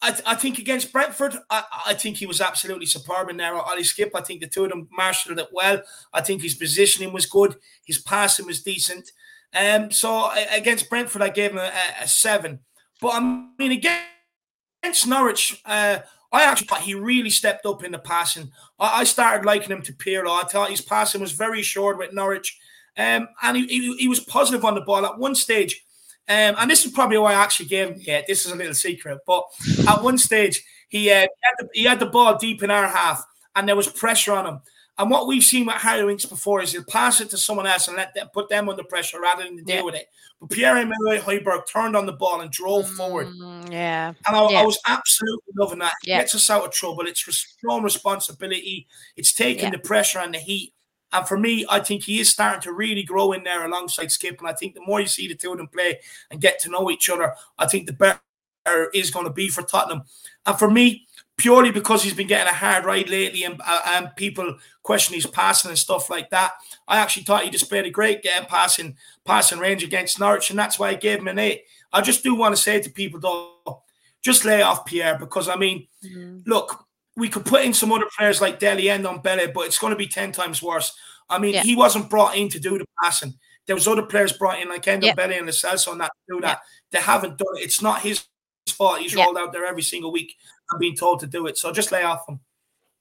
I, I, think against Brentford, I, I, think he was absolutely superb in there. Ollie Skipp, I think the two of them marshaled it well. I think his positioning was good. His passing was decent. Um, so against Brentford, I gave him a, a seven. But I mean, against Norwich, uh, I actually thought he really stepped up in the passing. I, I started liking him to Pirlo. I thought his passing was very assured with Norwich. Um, and he, he, he, was positive on the ball at one stage. Um, and this is probably why I actually gave him, yeah, this is a little secret. But at one stage, he, uh, he, had the, he had the ball deep in our half and there was pressure on him. And what we've seen with Harry Winks before is he'll pass it to someone else and let them put them under pressure rather than deal yeah. with it. But Pierre Emile Højbjerg turned on the ball and drove mm, forward. Yeah. And I, yeah. I, was absolutely loving that. It yeah. gets us out of trouble. It's strong responsibility. It's taking the pressure and the heat. And for me, I think he is starting to really grow in there alongside Skipp. And I think the more you see the two of them play and get to know each other, I think the better is going to be for Tottenham. And for me, purely because he's been getting a hard ride lately and, uh, and people question his passing and stuff like that. I actually thought he displayed a great game passing passing range against Norwich, and that's why I gave him an eight. I just do want to say to people though, just lay off Pierre because I mean, mm-hmm. look, we could put in some other players like Dele and Ndombele, but it's going to be ten times worse. I mean, yeah. he wasn't brought in to do the passing. There was other players brought in like Endo yeah. Belly and the Celso and that do that. Yeah. They haven't done it. It's not his fault. He's rolled out there every single week and being told to do it. So just lay off him.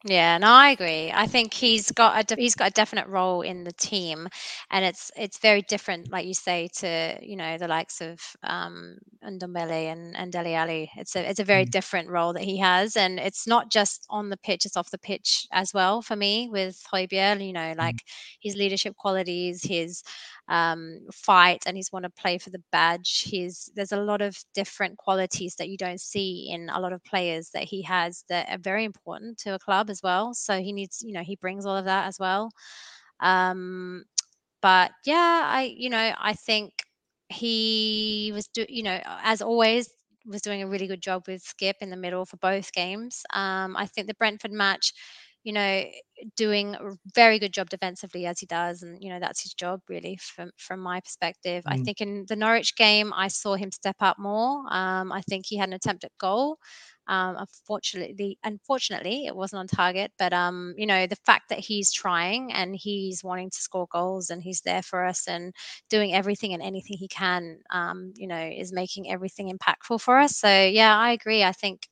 Yeah, no, I agree. I think he's got a de- he's got a definite role in the team, and it's it's very different, like you say, to you know the likes of um, Ndombele and and Dele Alli. It's a it's a very mm. different role that he has, and it's not just on the pitch; it's off the pitch as well. For me, with Højbjerg, you know, mm. like his leadership qualities, his um, fight and he's want to play for the badge. He's there's a lot of different qualities that you don't see in a lot of players that he has that are very important to a club as well. So he needs, you know, he brings all of that as well. Um, but yeah, I, you know, I think he was, do, you know, as always, was doing a really good job with Skipp in the middle for both games. Um, I think the Brentford match you know, doing a very good job defensively as he does, and you know that's his job really from from my perspective. Mm. I think in the Norwich game, I saw him step up more. Um, I think he had an attempt at goal. Um, unfortunately, unfortunately, it wasn't on target. But um, you know, the fact that he's trying and he's wanting to score goals and he's there for us and doing everything and anything he can, um, you know, is making everything impactful for us. So yeah, I agree. I think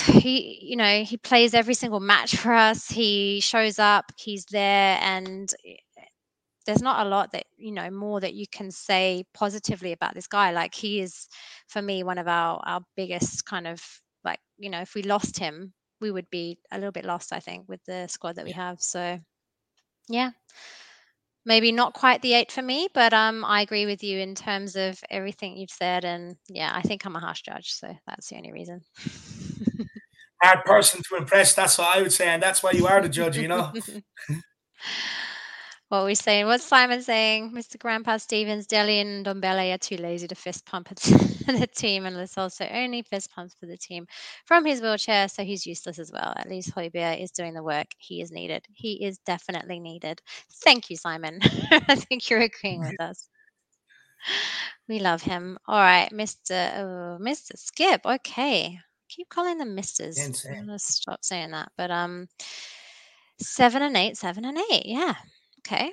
he you know he plays every single match for us. He shows up he's there and eh, there's not a lot that you know more that you can say positively about this guy. Like he is for me one of our our biggest kind of like you know if we lost him we would be a little bit lost i think with the squad that we have. So yeah maybe not quite the eight for me but um i agree with you in terms of everything you've said and yeah i think i'm a harsh judge so that's the only reason hard person to impress. That's what I would say, and that's why you are the judge. You know. what are we saying? What's Simon saying? Mr. Grandpa Stevens, Dele and Ndombele are too lazy to fist pump the team, and let's also only fist pumps for the team from his wheelchair, so he's useless as well. At least Højbjerg is doing the work. He is needed. He is definitely needed. Thank you, Simon. I think you're agreeing with us. We love him. All right, Mr. Oh, Mr. Skipp. Okay, keep calling them misters. I'm gonna stop saying that. But um, seven and eight, seven and eight. Yeah. Okay.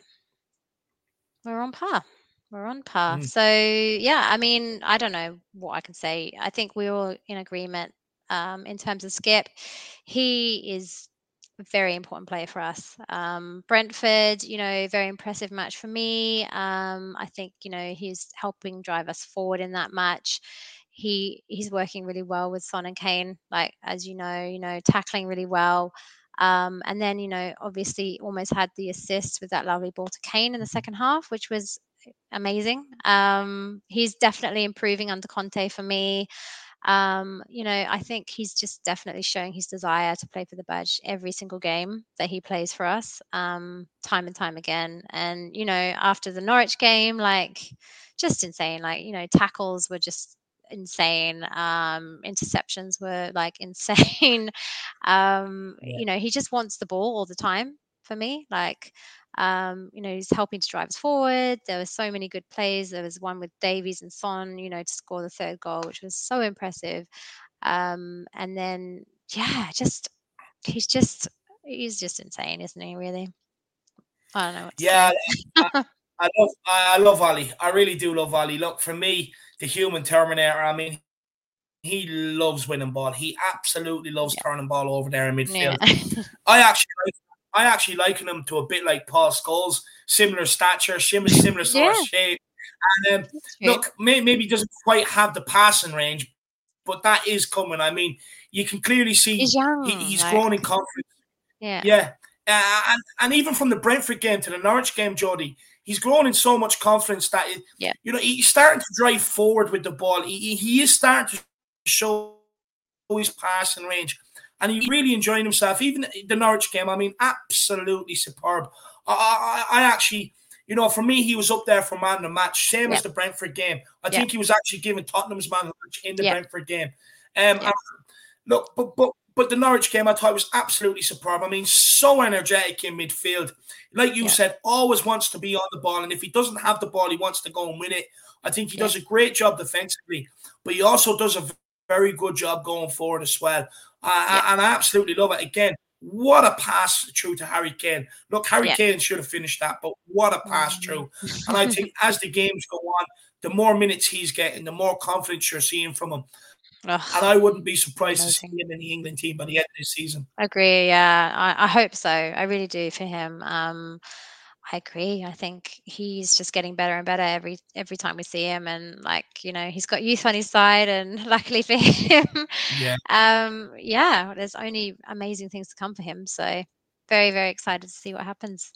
We're on par. We're on par. Mm. So yeah, I mean, I don't know what I can say. I think we're all in agreement um, in terms of Skipp. He is a very important player for us. Um, Brentford, you know, very impressive match for me. Um, I think you know he's helping drive us forward in that match he he's working really well with Son and Kane, like as you know, you know, tackling really well. Um, and then, you know, obviously almost had the assist with that lovely ball to Kane in the second half, which was amazing. Um, he's definitely improving under Conte for me. Um, you know, I think he's just definitely showing his desire to play for the badge every single game that he plays for us, um, time and time again. And, you know, after the Norwich game, like just insane. Like, you know, tackles were just insane. Um, interceptions were like insane. um, yeah. You know, he just wants the ball all the time for me. Like, um, you know, he's helping to drive us forward. There were so many good plays. There was one with Davies and Son, you know, to score the third goal, which was so impressive. Um, and then, yeah, just he's just he's just insane, isn't he? Really. I don't know. yeah, I, I, love I love Ali. I really do love Ali. Look, for me, the human Terminator. I mean, he loves winning ball. He absolutely loves yeah. turning ball over there in midfield. Yeah. I actually I actually liken him to a bit like Paul Scholes, similar stature, similar similar sort yeah. of shape. And um, look, may, maybe doesn't quite have the passing range, but that is coming. I mean, you can clearly see he's, young, he, he's like, grown in confidence. Yeah, yeah, uh, and and even from the Brentford game to the Norwich game, Jodi, he's grown in so much confidence that it, yeah. you know he's starting to drive forward with the ball. He, he is starting to show his passing range, and he's really enjoying himself. Even the Norwich game, I mean, absolutely superb. I, I, I actually, you know, for me, he was up there for man of the match, same yeah. as the Brentford game. I yeah. think he was actually given Tottenham's man of the match in the Brentford game. Um, look, but but but the Norwich game, I thought was absolutely superb. I mean, so energetic in midfield. Like you yeah. said, always wants to be on the ball. And if he doesn't have the ball, he wants to go and win it. I think he yeah. does a great job defensively, but he also does a very good job going forward as well. Uh, yeah. And I absolutely love it. Again, what a pass through to Harry Kane. Look, Harry Kane should have finished that, but what a pass mm-hmm. through. and I think as the games go on, the more minutes he's getting, the more confidence you're seeing from him. Ugh. And I wouldn't be surprised Amazing. to see him in the England team by the end of this season. I agree. Yeah, I, I hope so. I really do for him. Um, I agree. I think he's just getting better and better every every time we see him, and like you know, he's got youth on his side, and luckily for him, yeah, um, yeah, there's only amazing things to come for him. So very very excited to see what happens.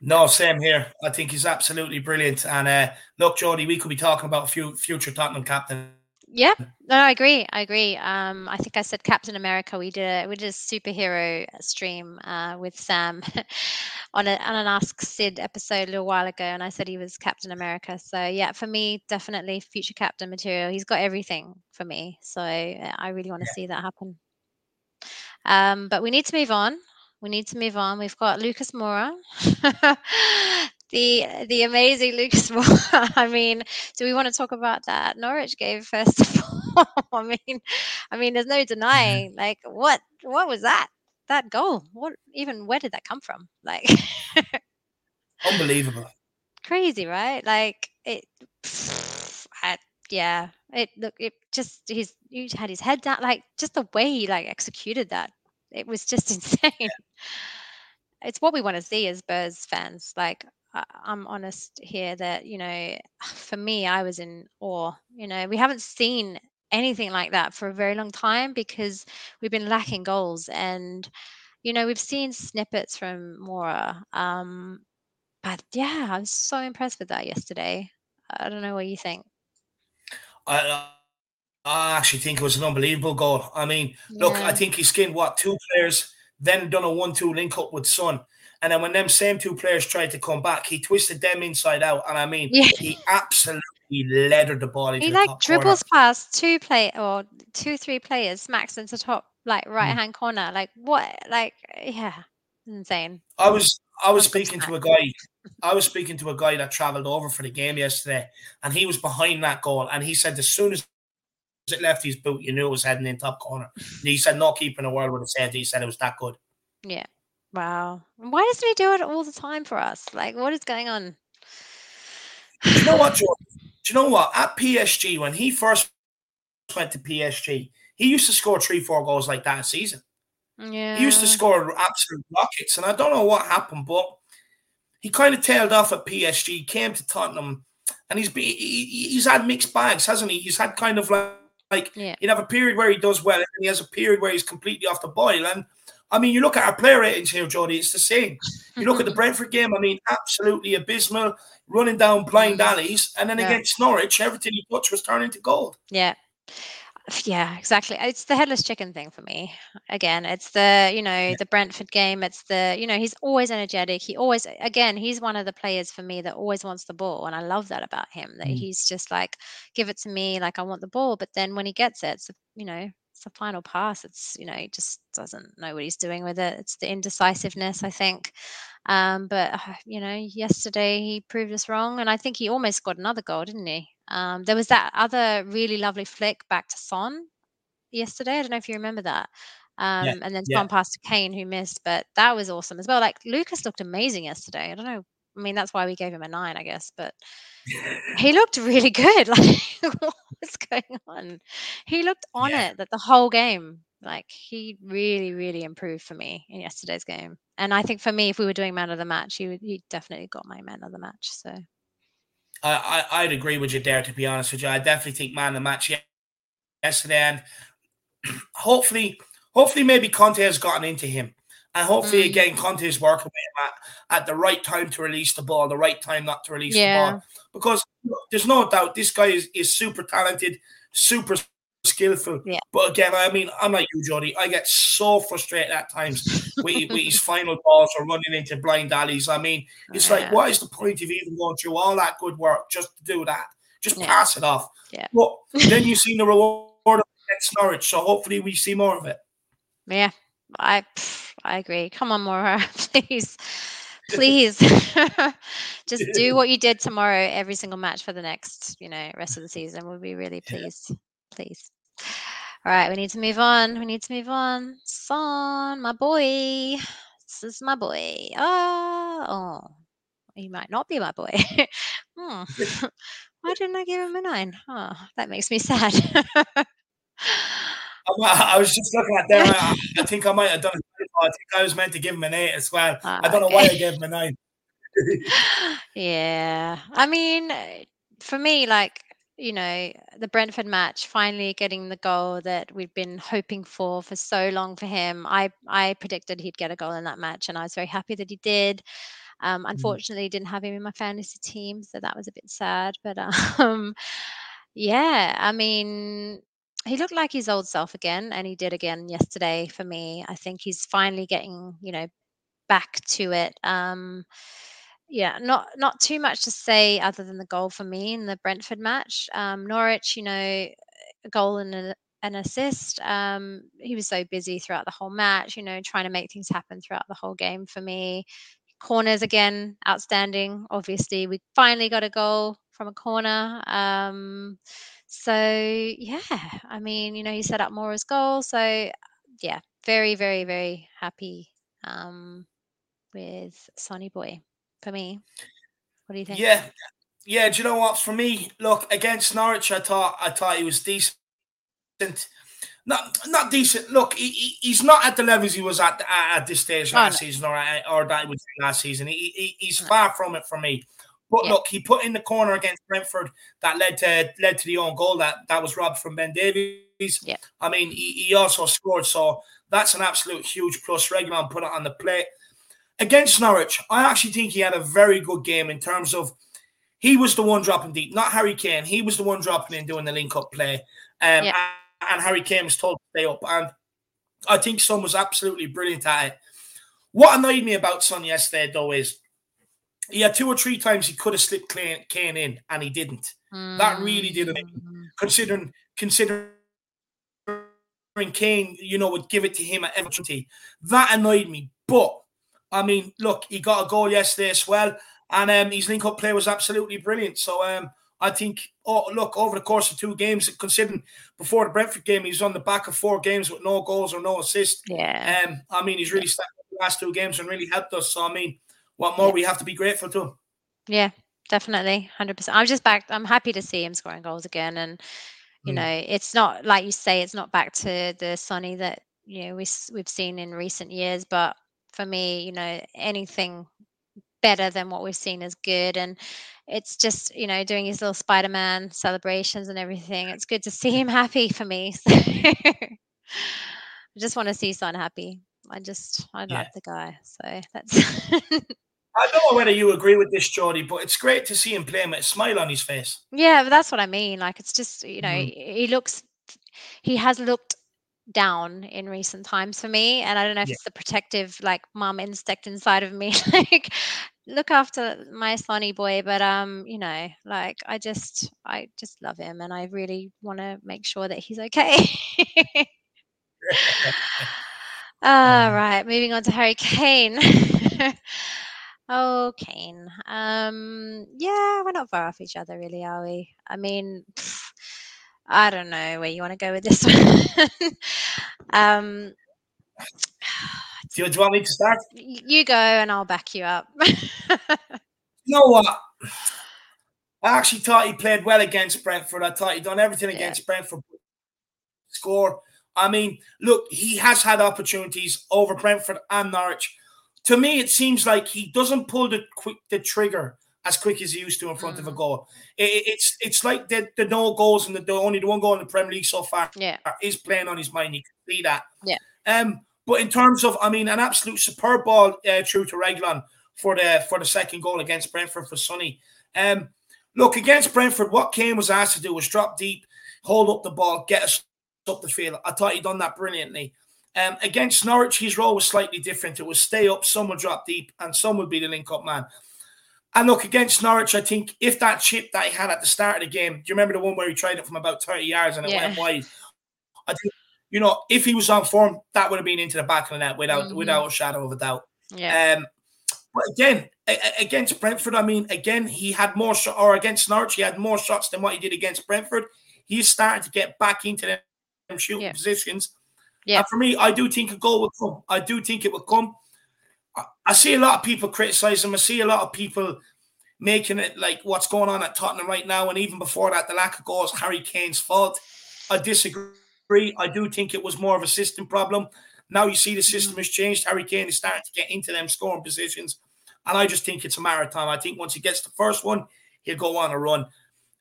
No, same here. I think he's absolutely brilliant. And uh, look, Jodi, we could be talking about a few future Tottenham captain yeah, no, I agree. I agree. Um, I think I said Captain America. We did a we did a superhero stream uh, with Sam on, a, on an Ask Sid episode a little while ago, and I said he was Captain America. So yeah, for me, definitely future Captain material. He's got everything for me. So I really want to yeah. see that happen. Um, but we need to move on. We need to move on. We've got Lucas Moura, the the amazing Lucas Moura. I mean, do we want to talk about that Norwich game first of all? I mean, I mean, there's no denying. Mm-hmm. Like, what what was that? That goal? What even? Where did that come from? Like, unbelievable. Crazy, right? Like it. I, yeah, it look. It just he's he had his head down. Like just the way he like executed that it was just insane. It's what we want to see as Spurs fans. Like I'm honest here that you know, for me, I was in awe. You know, we haven't seen anything like that for a very long time because we've been lacking goals and you know we've seen snippets from Moura. um but yeah I was so impressed with that yesterday I don't know what you think I I actually think it was an unbelievable goal. I mean, yeah. look, I think he skinned what two players, then done a one-two link up with Son, and then when them same two players tried to come back, he twisted them inside out, and I mean, yeah. he absolutely leathered the ball. He like dribbles corner. past two play or two, three players, smacks into top like right hand mm. corner. Like what? Like yeah, insane. I was I was speaking to a guy. I was speaking to a guy that travelled over for the game yesterday, and he was behind that goal. And he said as soon as it left his boot, you knew it was heading in top corner. And he said no keeping the world would have said he said it was that good. Yeah. Wow. Why doesn't he do it all the time for us? Like, what is going on? Do you know what, George? Do you know what? At PSG, when he first went to PSG, he used to score three, four goals like that a season. Yeah. He used to score absolute rockets, and I don't know what happened, but he kind of tailed off at PSG, came to Tottenham, and he's be, he, he's had mixed bags, hasn't he? He's had kind of like like yeah. he'd have a period where he does well, and he has a period where he's completely off the boil. And I mean, you look at our player ratings here, Jodi, it's the same. You look at the Brentford game, I mean, absolutely abysmal, running down blind alleys, and then yeah. against Norwich, everything you touched was turning to gold. Yeah. Yeah, exactly. It's the headless chicken thing for me. Again, it's the, you know, yeah. the Brentford game. It's the, you know, he's always energetic. He always, again, he's one of the players for me that always wants the ball. And I love that about him, that mm. he's just like, give it to me, like I want the ball. But then when he gets it, it's, you know, it's the final pass. It's, you know, he just doesn't know what he's doing with it. It's the indecisiveness, I think. Um, but, uh, you know, yesterday he proved us wrong. And I think he almost got another goal, didn't he? Um, there was that other really lovely flick back to Son yesterday. I don't know if you remember that. Um, yeah, and then yeah. Son passed to Kane, who missed, but that was awesome as well. Like Lucas looked amazing yesterday. I don't know. I mean, that's why we gave him a nine, I guess, but he looked really good. Like, what's going on? He looked on yeah. it that the whole game. Like, he really, really improved for me in yesterday's game. And I think for me, if we were doing man of the match, he, he definitely got my man of the match. So I, I would agree with you there. To be honest with you, I definitely think man the match yesterday, and hopefully, hopefully maybe Conte has gotten into him, and hopefully mm. again Conte is working with him at, at the right time to release the ball, the right time not to release yeah. the ball, because there's no doubt this guy is, is super talented, super skillful. Yeah. But again, I mean, I'm like you, Jodi. I get so frustrated at times with, with his final balls or running into blind alleys. I mean, it's yeah. like, what is the point of even going through all that good work just to do that? Just yeah. pass it off. Yeah. But then you see the reward against Norwich, so hopefully we see more of it. Yeah, I I agree. Come on, Moura, please. Please just do what you did tomorrow every single match for the next, you know, rest of the season. We'll be really pleased. Yeah please. All right, we need to move on. We need to move on. Son, my boy. This is my boy. Oh, oh. he might not be my boy. hmm. Why didn't I give him a nine? Oh, that makes me sad. I was just looking at there. I, I, think I might have done it. I think I was meant to give him an eight as well. Oh, I don't okay. know why I gave him a nine. yeah. I mean, uh, for me, like you know, the Brentford match, finally getting the goal that we've been hoping for for so long for him. I I predicted he'd get a goal in that match, and I was very happy that he did. Um, mm. unfortunately, didn't have him in my fantasy team, so that was a bit sad. But um, yeah, I mean, he looked like his old self again, and he did again yesterday for me. I think he's finally getting, you know, back to it. Um, yeah, not not too much to say other than the goal for me in the Brentford match. Um, Norwich, you know, a goal and a an assist. Um, he was so busy throughout the whole match, you know, trying to make things happen throughout the whole game for me. Corners again, outstanding. Obviously, we finally got a goal from a corner. Um, so yeah, I mean, you know, he set up Moura's goal. So yeah, very, very, very happy um, with Sonny Boy for me. What do you think? Yeah, yeah. Do you know what? For me, look against Norwich, I thought I thought he was decent. Not not decent. Look, he, he's not at the levels he was at at this stage last oh, no. season or uh, or that he was last season. He, he he's no. far from it for me. But yeah. look, he put in the corner against Brentford that led to led to the own goal that that was robbed from Ben Davies. Yeah. I mean, he, he also scored, so that's an absolute huge plus. Reguilón put it on the plate against Norwich. I actually think he had a very good game in terms of he was the one dropping deep, not Harry Kane. He was the one dropping in doing the link up play. Um, yeah. and, and Harry Kane was told to stay up. And I think Son was absolutely brilliant at it. What annoyed me about Son yesterday, though, is he had two or three times he could have slipped Kane in, and he didn't. Mm. That really did not considering considering Kane, you know, would give it to him at opportunity. That annoyed me. But I mean, look, he got a goal yesterday as well, and um, his link-up play was absolutely brilliant. So um, I think, oh, look, over the course of two games, considering before the Brentford game, he's on the back of four games with no goals or no assists. Yeah. Um, I mean, he's really yeah. the last two games and really helped us. So I mean, what more? Yeah. We have to be grateful to him. Yeah, definitely, hundred percent. I'm just back. I'm happy to see him scoring goals again, and you mm. know, it's not like you say, it's not back to the Sonny that you know we we've seen in recent years. But for me, you know, anything better than what we've seen is good, and it's just you know doing his little Spider-Man celebrations and everything. It's good to see him happy for me. So I just want to see Son happy. I just I yeah. like the guy. So that's. I don't know whether you agree with this, Jodi, but it's great to see him playing with a smile on his face. Yeah, but that's what I mean. Like it's just you know mm-hmm. he looks, he has looked down in recent times for me, and I don't know if yeah. it's the protective like mom instinct inside of me, like look after my sonny boy. But um, you know, like I just I just love him, and I really want to make sure that he's okay. All um, right, moving on to Harry Kane. oh, Kane. Um, yeah, we're not far off each other, really, are we? I mean, pff, I don't know where you want to go with this one. um, do, you, do you want me to start? You go, and I'll back you up. you know what? I actually thought he played well against Brentford. I thought he done everything yeah. against Brentford. Score I mean, look, he has had opportunities over Brentford and Norwich. To me, it seems like he doesn't pull the quick the trigger as quick as he used to in front mm. of a mm. goal. It, it's it's like the, the no goals and the, the, only the one goal in the Premier League so far yeah. is playing on his mind. You can see that. Yeah. Um, but in terms of, I mean, an absolute superb ball uh, through to Reguilon for the for the second goal against Brentford for Sonny. Um, look against Brentford, what Kane was asked to do was drop deep, hold up the ball, get us up the field. I thought he'd done that brilliantly. Um, against Norwich, his role was slightly different. It was stay up, some would drop deep, and some would be the link up man. And look, against Norwich, I think if that chip that he had at the start of the game, do you remember the one where he tried it from about 30 yards and it yeah. went wide? I think, you know, if he was on form, that would have been into the back of the net without mm-hmm. without a shadow of a doubt. Yeah. Um, but again, against Brentford, I mean, again, he had more shot, or against Norwich, he had more shots than what he did against Brentford. He's starting to get back into the shooting yeah. positions. Yeah. And for me, I do think a goal will come. I do think it will come. I, see a lot of people criticize him. I see a lot of people making it like what's going on at Tottenham right now. And even before that, the lack of goals, Harry Kane's fault. I disagree. I do think it was more of a system problem. Now you see the system has changed. Harry Kane is starting to get into them scoring positions. And I just think it's a marathon. I think once he gets the first one, he'll go on a run.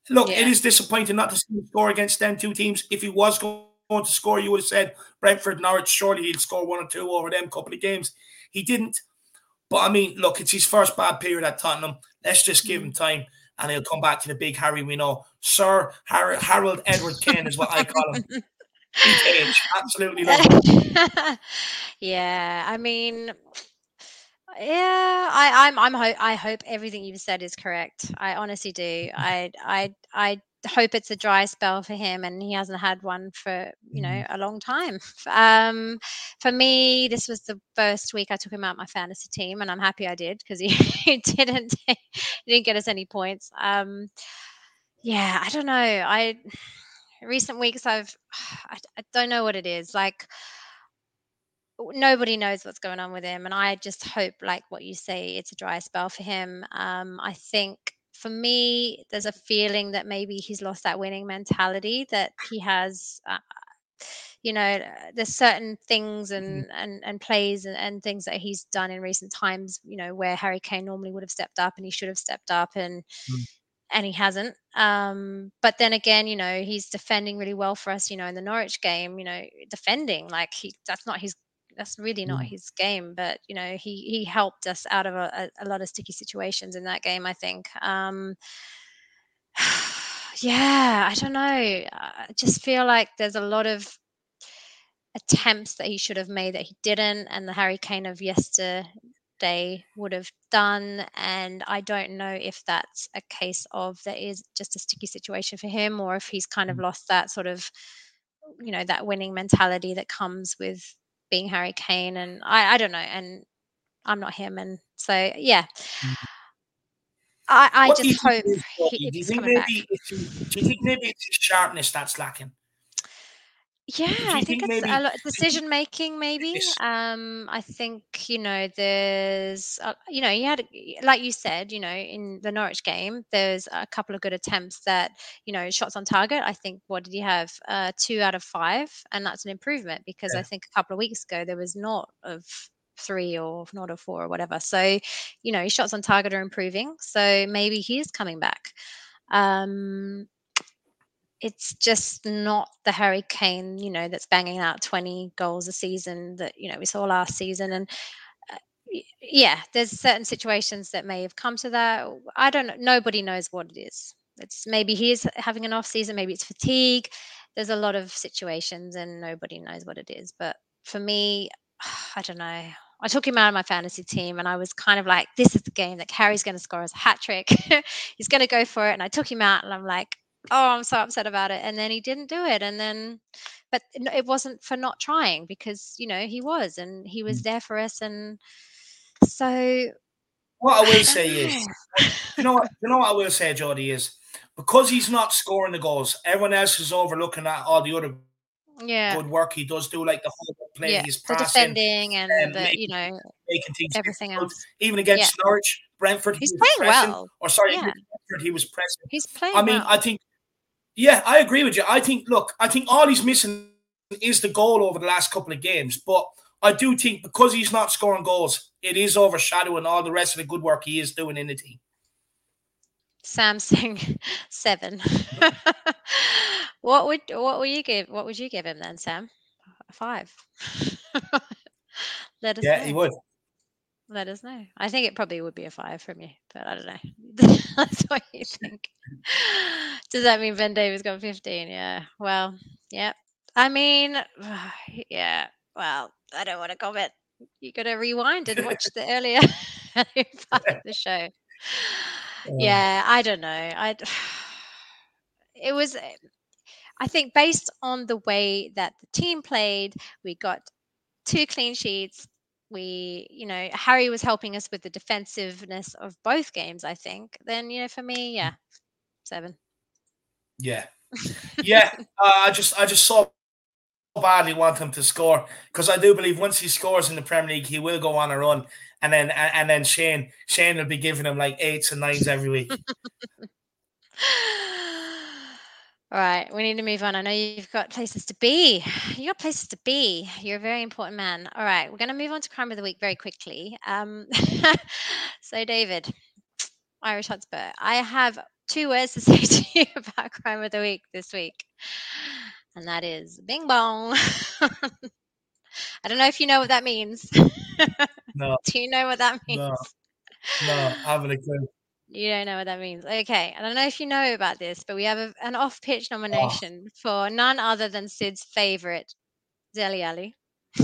Look, yeah. it is disappointing not to see him score against them two teams. If he was going going to score, you would have said Brentford, Norwich, surely he'd score one or two over them couple of games. He didn't. But I mean, look, it's his first bad period at Tottenham. Let's just give him mm. time and he'll come back to the big Harry we know. Sir Har- Harold Edward Kane is what I call him. Age, absolutely yeah, I mean, yeah, I, I'm, I'm, ho- I hope everything you've said is correct. I honestly do. I, I, I hope it's a dry spell for him and he hasn't had one for you know Mm. a long time. Um for me this was the first week i took him out my fantasy team and i'm happy i did because he, he didn't he didn't get us any points. Um yeah i don't know. I recent weeks i've I, I don't know what it is. Like nobody knows what's going on with him and i just hope like what you say it's a dry spell for him. Um i think for me there's a feeling that maybe he's lost that winning mentality that he has uh, you know there's certain things Mhm. and and, and plays and, and things that he's done in recent times you know where harry kane normally would have stepped up and he should have stepped up and Mm. and he hasn't um but then again you know he's defending really well for us you know in the norwich game you know defending like he that's not his that's really not Mm. his game but you know he he helped us out of a, a, lot of sticky situations in that game i think um yeah i don't know i just feel like there's a lot of attempts that he should have made that he didn't and the harry kane of yesterday would have done and i don't know if that's a case of there is just a sticky situation for him or if he's kind of Mm. lost that sort of you know that winning mentality that comes with being harry kane and i i don't know and i'm not him and so yeah Mm. i i What do you just hope he, Do you think maybe do you think maybe it's his sharpness that's lacking? Yeah, I think think it's maybe a lot do you think decision making, maybe. Um, I think, you know, there's, uh, you know, you had, like you said, you know, in the Norwich game, there's a couple of good attempts that, you know, shots on target. I think, what did you have? Uh, two out of five. And that's an improvement because I think a couple of weeks ago there was not of three or not of four or whatever. So, you know, his shots on target are improving. So maybe he is coming back. Um, it's just not the Harry Kane, you know, that's banging out 20 goals a season that, you know, we saw last season. And uh, yeah, there's certain situations that may have come to that. I don't know. Nobody knows what it is. It's maybe he is having an off season, maybe it's fatigue. There's a lot of situations and nobody knows what it is. But for me, I don't know. I took him out of my fantasy team and I was kind of like, this is the game that Harry's going to score as a hat trick. He's going to go for it. And I took him out and I'm like, oh, I'm so upset about it. And then he didn't do it. And then, but it wasn't for not trying because, you know, he was and he was Mm. there for us. And so What I will say is, you know what? You know what I will say, Jodi is because he's not scoring the goals. Everyone else is overlooking at all the other yeah. good work he does do, like the whole play, Yeah. his The defending and and the, making, you know, making things everything difficult. else. Even Yeah. against Norwich, Brentford, he He's was playing pressing. well. Or sorry, Yeah. Brentford, he was pressing. He's playing. I mean, well. I think, yeah, I agree with you. I think, look, I think all he's missing is the goal over the last couple of games. But I do think because he's not scoring goals, it is overshadowing all the rest of the good work he is doing in the team. Samsung seven. what would what would you give what would you give him then, Sam? A five. Let us Yeah, he would. Let us know. I think it probably would be a five from you, but I don't know. That's what you think. Does that mean Ben Davies got 15? Yeah. Well, yeah. I mean, yeah. Well, I don't want to comment. You got to rewind and watch the earlier, part of the show. Yeah, I don't know. I it was I think based on the way that the team played, we got two clean sheets. We, you know, Harry was helping us with the defensiveness of both games, I think. Then, you know, for me, yeah, seven. Yeah, yeah. Uh, I just, I just saw badly want him to score because I do believe once he scores in the Premier League, he will go on a run, and then, and, and then Shane, Shane will be giving him like eights and nines every week. All right, we need to move on. I know you've got places to be. You got places to be. You're a very important man. All right, we're going to move on to crime of the week very quickly. Um, so, David, Irish Hotspur, I have two words to say to you about crime of the week this week, and that is bing bong. I don't know if you know what that means. No, Do you know what that means? no, no, having a clue. You don't know what that means. Okay. I don't know if you know about this, but we have a, an off pitch Oh, nomination for none other than Sid's favorite, Dele Alli.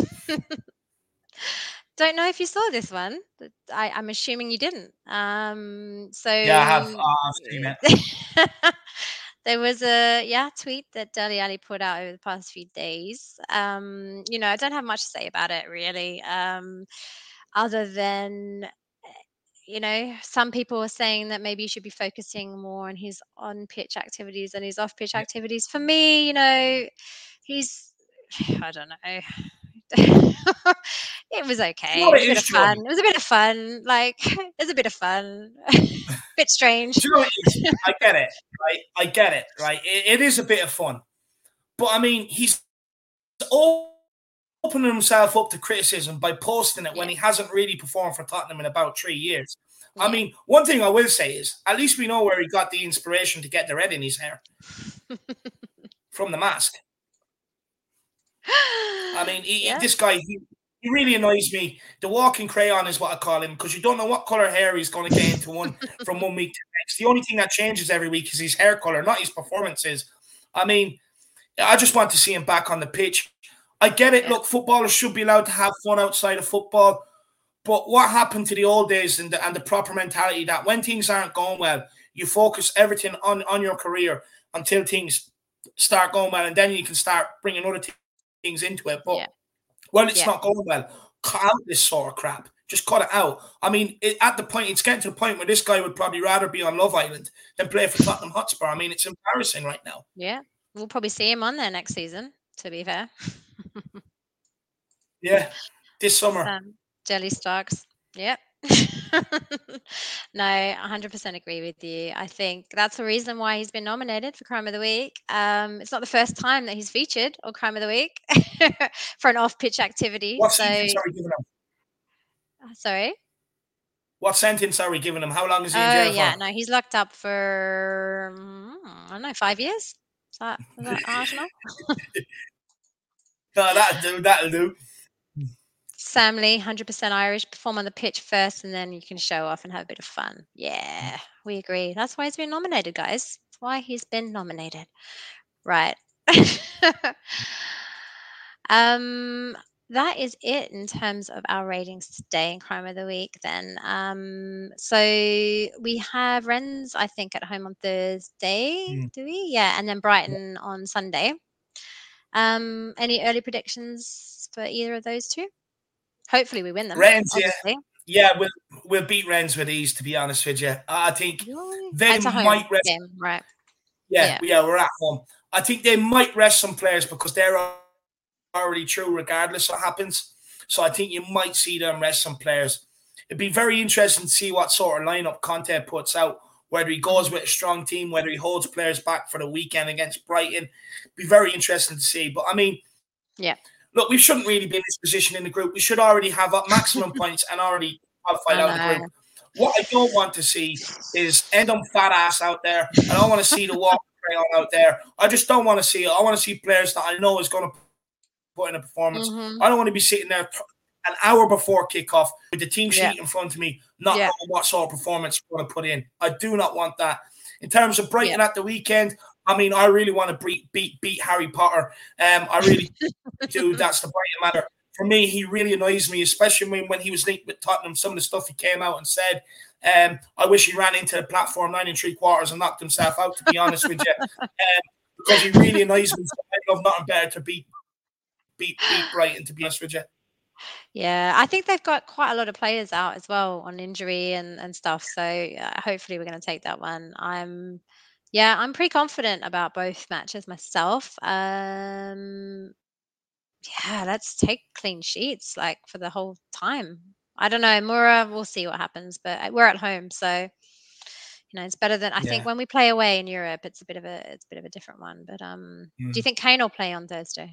don't know if you saw this one. but I, I'm assuming you didn't. Um, so yeah, I have. Uh, seen it. there was a yeah tweet that Dele Alli put out over the past few days. Um, you know, I don't have much to say about it really, um, other than you know, some people are saying that maybe you should be focusing more on his on pitch activities and his off pitch mm. activities. For me, you know, he's I don't know. it was okay. It was a bit of fun. It was a bit of fun. Like it was a bit of fun. bit strange. You know what it is? I get it, right? I get it, right? It, it is a bit of fun, but I mean, he's opening himself up to criticism by posting it when he hasn't really performed for Tottenham in about three years. I mean, one thing I will say is, at least we know where he got the inspiration to get the red in his hair from the mask. I mean, he, Yeah. this guy, he, he really annoys me. The walking crayon is what I call him because you don't know what color hair he's going to get into one from one week to the next. The only thing that changes every week is his hair color, not his performances. I mean, I just want to see him back on the pitch. I get it. Yeah. Look, footballers should be allowed to have fun outside of football. But what happened to the old days and the, and the proper mentality that when things aren't going well, you focus everything on, on your career until things start going well, and then you can start bringing other thi- things into it. But Yeah. when it's Yeah. not going well, cut out this sort of crap. Just cut it out. I mean, it, at the point, it's getting to the point where this guy would probably rather be on Love Island than play for Tottenham Hotspur. I mean, it's embarrassing right now. Yeah. We'll probably see him on there next season, to be fair. Yeah, this summer. Um, Jelly Starks. Yep. no, 100% agree with you. I think that's the reason why he's been nominated for Crime of the Week. Um, it's not the first time that he's featured on Crime of the Week for an off-pitch activity. What so, sentence are we giving him? sorry. What sentence are we giving him? How long is he in Oh jail yeah, for? no, he's locked up for mm, I don't know, five years. Is that, is that enough? No, that'll do. That'll do. Sam Lee, 100% Irish, perform on the pitch first and then you can show off and have a bit of fun. Yeah, we agree. That's why he's been nominated, guys. That's why he's been nominated. Right. um, that is it in terms of our ratings today in Crime of the Week, then. Um, so we have Rennes, I think, at home on Thursday, Mm. do we? Yeah, and then Brighton on Sunday. Um, any early predictions for either of those two? Hopefully, we win them. Rennes, yeah. Yeah, we'll we'll beat Rennes with ease. To be honest with you, I think Really? they It's a home might rest. game, right? Yeah, Yeah. yeah, we're at home. I think they might rest some players because they're already true, regardless what happens. So I think you might see them rest some players. It'd be very interesting to see what sort of lineup Conte puts out. Whether he goes with a strong team, whether he holds players back for the weekend against Brighton, be very interesting to see. But I mean, Yeah. look, we shouldn't really be in this position in the group. We should already have up maximum points and already qualified out of the group. What I don't want to see is end on fat ass out there. I don't want to see the walk out there. I just don't want to see it. I want to see players that I know is going to put in a performance. Mhm. I don't want to be sitting there an hour before kickoff with the team sheet Yeah. in front of me, not Yeah. knowing what sort of performance we're going to put in. I do not want that. In terms of Brighton at the weekend, I mean, I really want to beat beat beat Harry Potter. Um, I really do. That's the Brighton matter. For me, he really annoys me, especially when, when he was linked with Tottenham. Some of the stuff he came out and said. Um, I wish he ran into the platform nine and three quarters and knocked himself out. To be honest with you, um, because he really annoys me. So I love nothing better to beat beat beat Brighton. To be honest with you. Yeah, I think they've got quite a lot of players out as well on injury and, and stuff. So uh, hopefully we're going to take that one. I'm, yeah, I'm pretty confident about both matches myself. Um, yeah, let's take clean sheets like for the whole time. I don't know, Mura. We'll see what happens, but uh, we're at home, so you know it's better than I Yeah. think when we play away in Europe. It's a bit of a it's a bit of a different one. But um, do you Mm. think Kane will play on Thursday?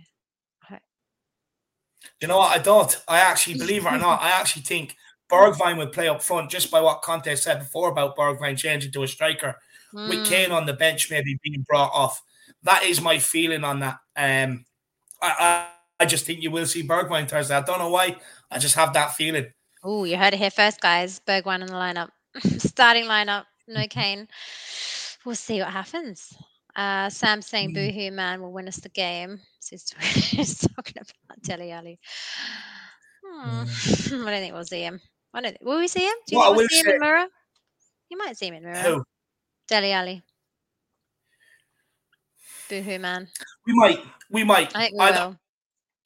You know what? I don't. I actually believe it or not. I actually think Bergwijn would play up front just by what Conte said before about Bergwijn changing to a striker with Mm, Kane on the bench maybe being brought off. That is my feeling on that. Um, I, I I just think you will see Bergwijn Thursday. I don't know why. I just have that feeling. Oh, you heard it here first, guys. Bergwijn in the lineup, starting lineup. No Kane. We'll see what happens. Uh, Sam saying Mm. "Boohoo man will win us the game." He's, he's talking about Dele Alli. Hmm. I don't think we'll see him. I don't. Will we see him? Do you think we'll see him in Mirror? You might see him in Mirror. Who? Dele Alli. Boohoo, man. We might. We might. I we I.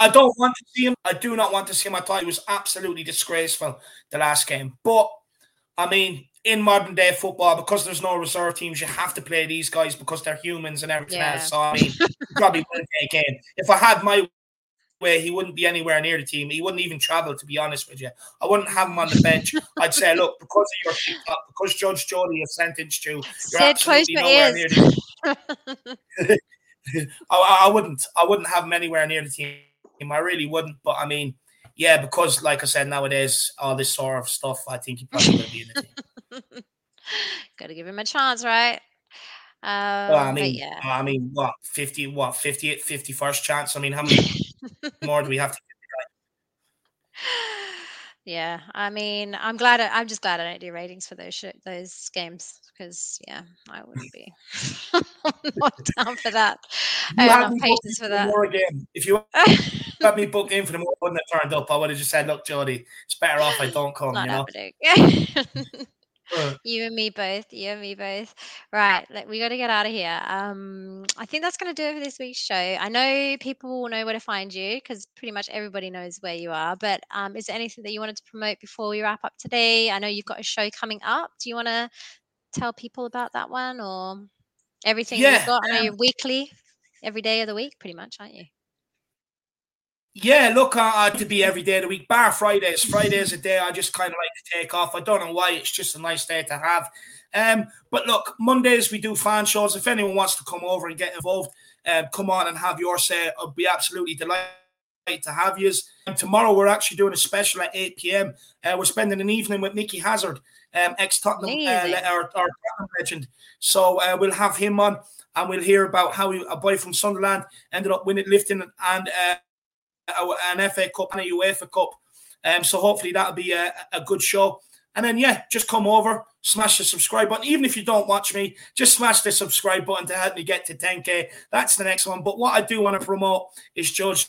I don't want to see him. I do not want to see him. I thought he was absolutely disgraceful the last game. But I mean, in modern day football, because there's no reserve teams, you have to play these guys because they're humans and everything Yeah. else. So I mean, probably wouldn't take game. If I had my way, he wouldn't be anywhere near the team. He wouldn't even travel. To be honest with you, I wouldn't have him on the bench. I'd say, look, because of your TikTok, uh, because Judge Jodi is sentenced you, you're close absolutely nowhere near the I, I wouldn't. I wouldn't have him anywhere near the team. I really wouldn't. But I mean, yeah, because like I said, nowadays all this sort of stuff, I think he probably will be in the team. Got to give him a chance, right? Um, Well, I mean, yeah. I mean, what fifty? What 50, 50 first chance? I mean, how many more do we have to? Give the guy? Yeah, I mean, I'm glad. I, I'm just glad I don't do ratings for those sh- those games because yeah, I wouldn't be not down for that. I You have had enough booked patience for that. More again. If you had me booked in for the more, I wouldn't have turned up. I would have just said, "Look, Jodi, it's better off I don't come." not you know. happening. Uh, you and me both. You and me both. Right, we got to get out of here. Um, I think that's going to do it for this week's show. I know people will know where to find you because pretty much everybody knows where you are. But um, is there anything that you wanted to promote before we wrap up today? I know you've got a show coming up. Do you want to tell people about that one or everything Yeah, you've got? I know um, you're weekly, every day of the week, pretty much, aren't you? Yeah, look, I had to be every day of the week, bar Fridays. Fridays a day I just kind of like to take off. I don't know why, it's just a nice day to have. Um, but look, Mondays we do fan shows. If anyone wants to come over and get involved, um, come on and have your say. I'd be absolutely delighted to have you. And tomorrow we're actually doing a special at 8 p.m. Uh, we're spending an evening with Micky Hazard, um, ex Tottenham, uh, our, our Tottenham legend. So uh, we'll have him on and we'll hear about how he, a boy from Sunderland ended up winning lifting and uh, an FA Cup and a UEFA Cup. Um, so hopefully that'll be a, a good show. And then yeah, just come over, smash the subscribe button. Even if you don't watch me, just smash the subscribe button to help me get to 10k. That's the next one. But what I do want to promote is Judge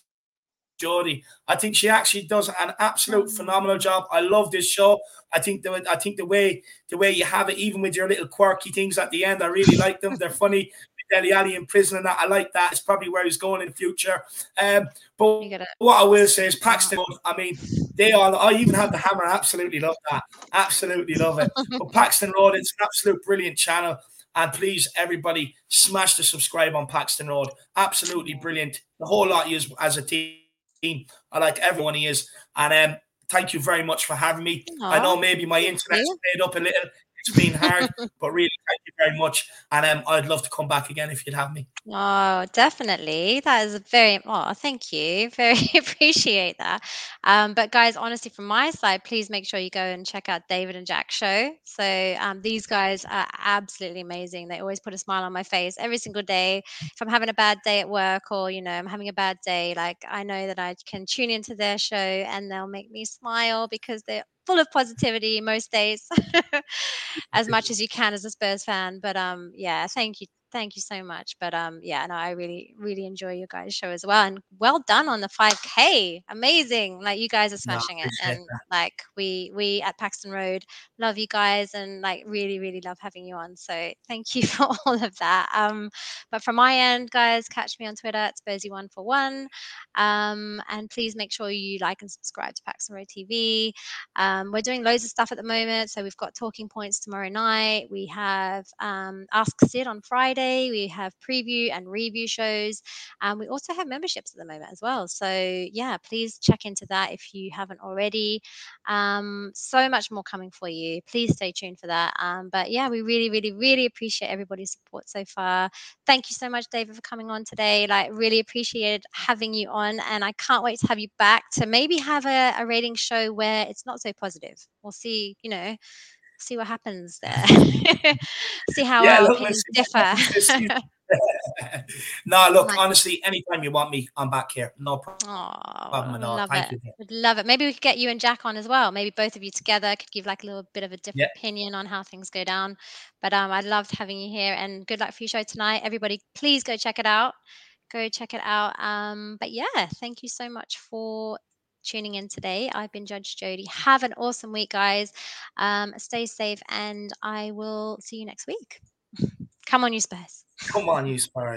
Jodi. I think she actually does an absolute phenomenal job. I love this show. I think the I think the way the way you have it, even with your little quirky things at the end, I really like them. They're funny. Dele Alli in prison and that. I like that. It's probably where he's going in the future. Um, but what I will say is Paxton. I mean, they are, I even had the hammer. I absolutely love that. Absolutely love it. But Paxton Road, it's an absolute brilliant channel. And please, everybody, smash the subscribe on Paxton Road. Absolutely brilliant. The whole lot he is as a team. I like everyone he is. And um, thank you very much for having me. I know maybe my internet's played up a little. It's been hard, but really, thank you very much. And um, I'd love to come back again if you'd have me. Oh, definitely. That is very, oh, thank you. Very appreciate that. Um, but guys, honestly, from my side, please make sure you go and check out David and Jack's show. So um, these guys are absolutely amazing. They always put a smile on my face every single day. If I'm having a bad day at work or, you know, I'm having a bad day, like I know that I can tune into their show and they'll make me smile because they're full of positivity most days as much as you can as a Spurs fan. But um, yeah, thank you, thank you so much. But um, yeah, no, I really, really enjoy your guys' show as well, and well done on the 5K. Amazing, like you guys are No, smashing it, appreciate and like we we at Paxton Road love you guys, and like really, really love having you on. So thank you for all of that. Um, but from my end, guys, catch me on Twitter at Spursy1 for one. Um, and please make sure you like and subscribe to Paxton Road TV. Um, we're doing loads of stuff at the moment. So we've got talking points tomorrow night. We have um, Ask Sid on Friday. We have preview and review shows. And we also have memberships at the moment as well. So yeah, please check into that if you haven't already. Um, so much more coming for you. Please stay tuned for that. Um, but yeah, we really, really, really appreciate everybody's support so far. Thank you so much, David, for coming on today. Like, really appreciated having you on, and I can't wait to have you back to maybe have a, a rating show where it's not so positive. We'll see, you know, see what happens there. see how Yeah, our opinions differ. no, look, honestly, anytime you want me, I'm back here. No problem Oh, at all. love Thank it. you. Would love it. Maybe we could get you and Jack on as well. Maybe both of you together could give like a little bit of a different Yeah. opinion on how things go down. But um, I loved having you here, and good luck for your show tonight. Everybody, please go check it out. Go check it out. Um, but yeah, thank you so much for tuning in today. I've been Judge Jodi. Have an awesome week, guys. Um, stay safe, and I will see you next week. Come on, you Spurs. Come on, you Spurs.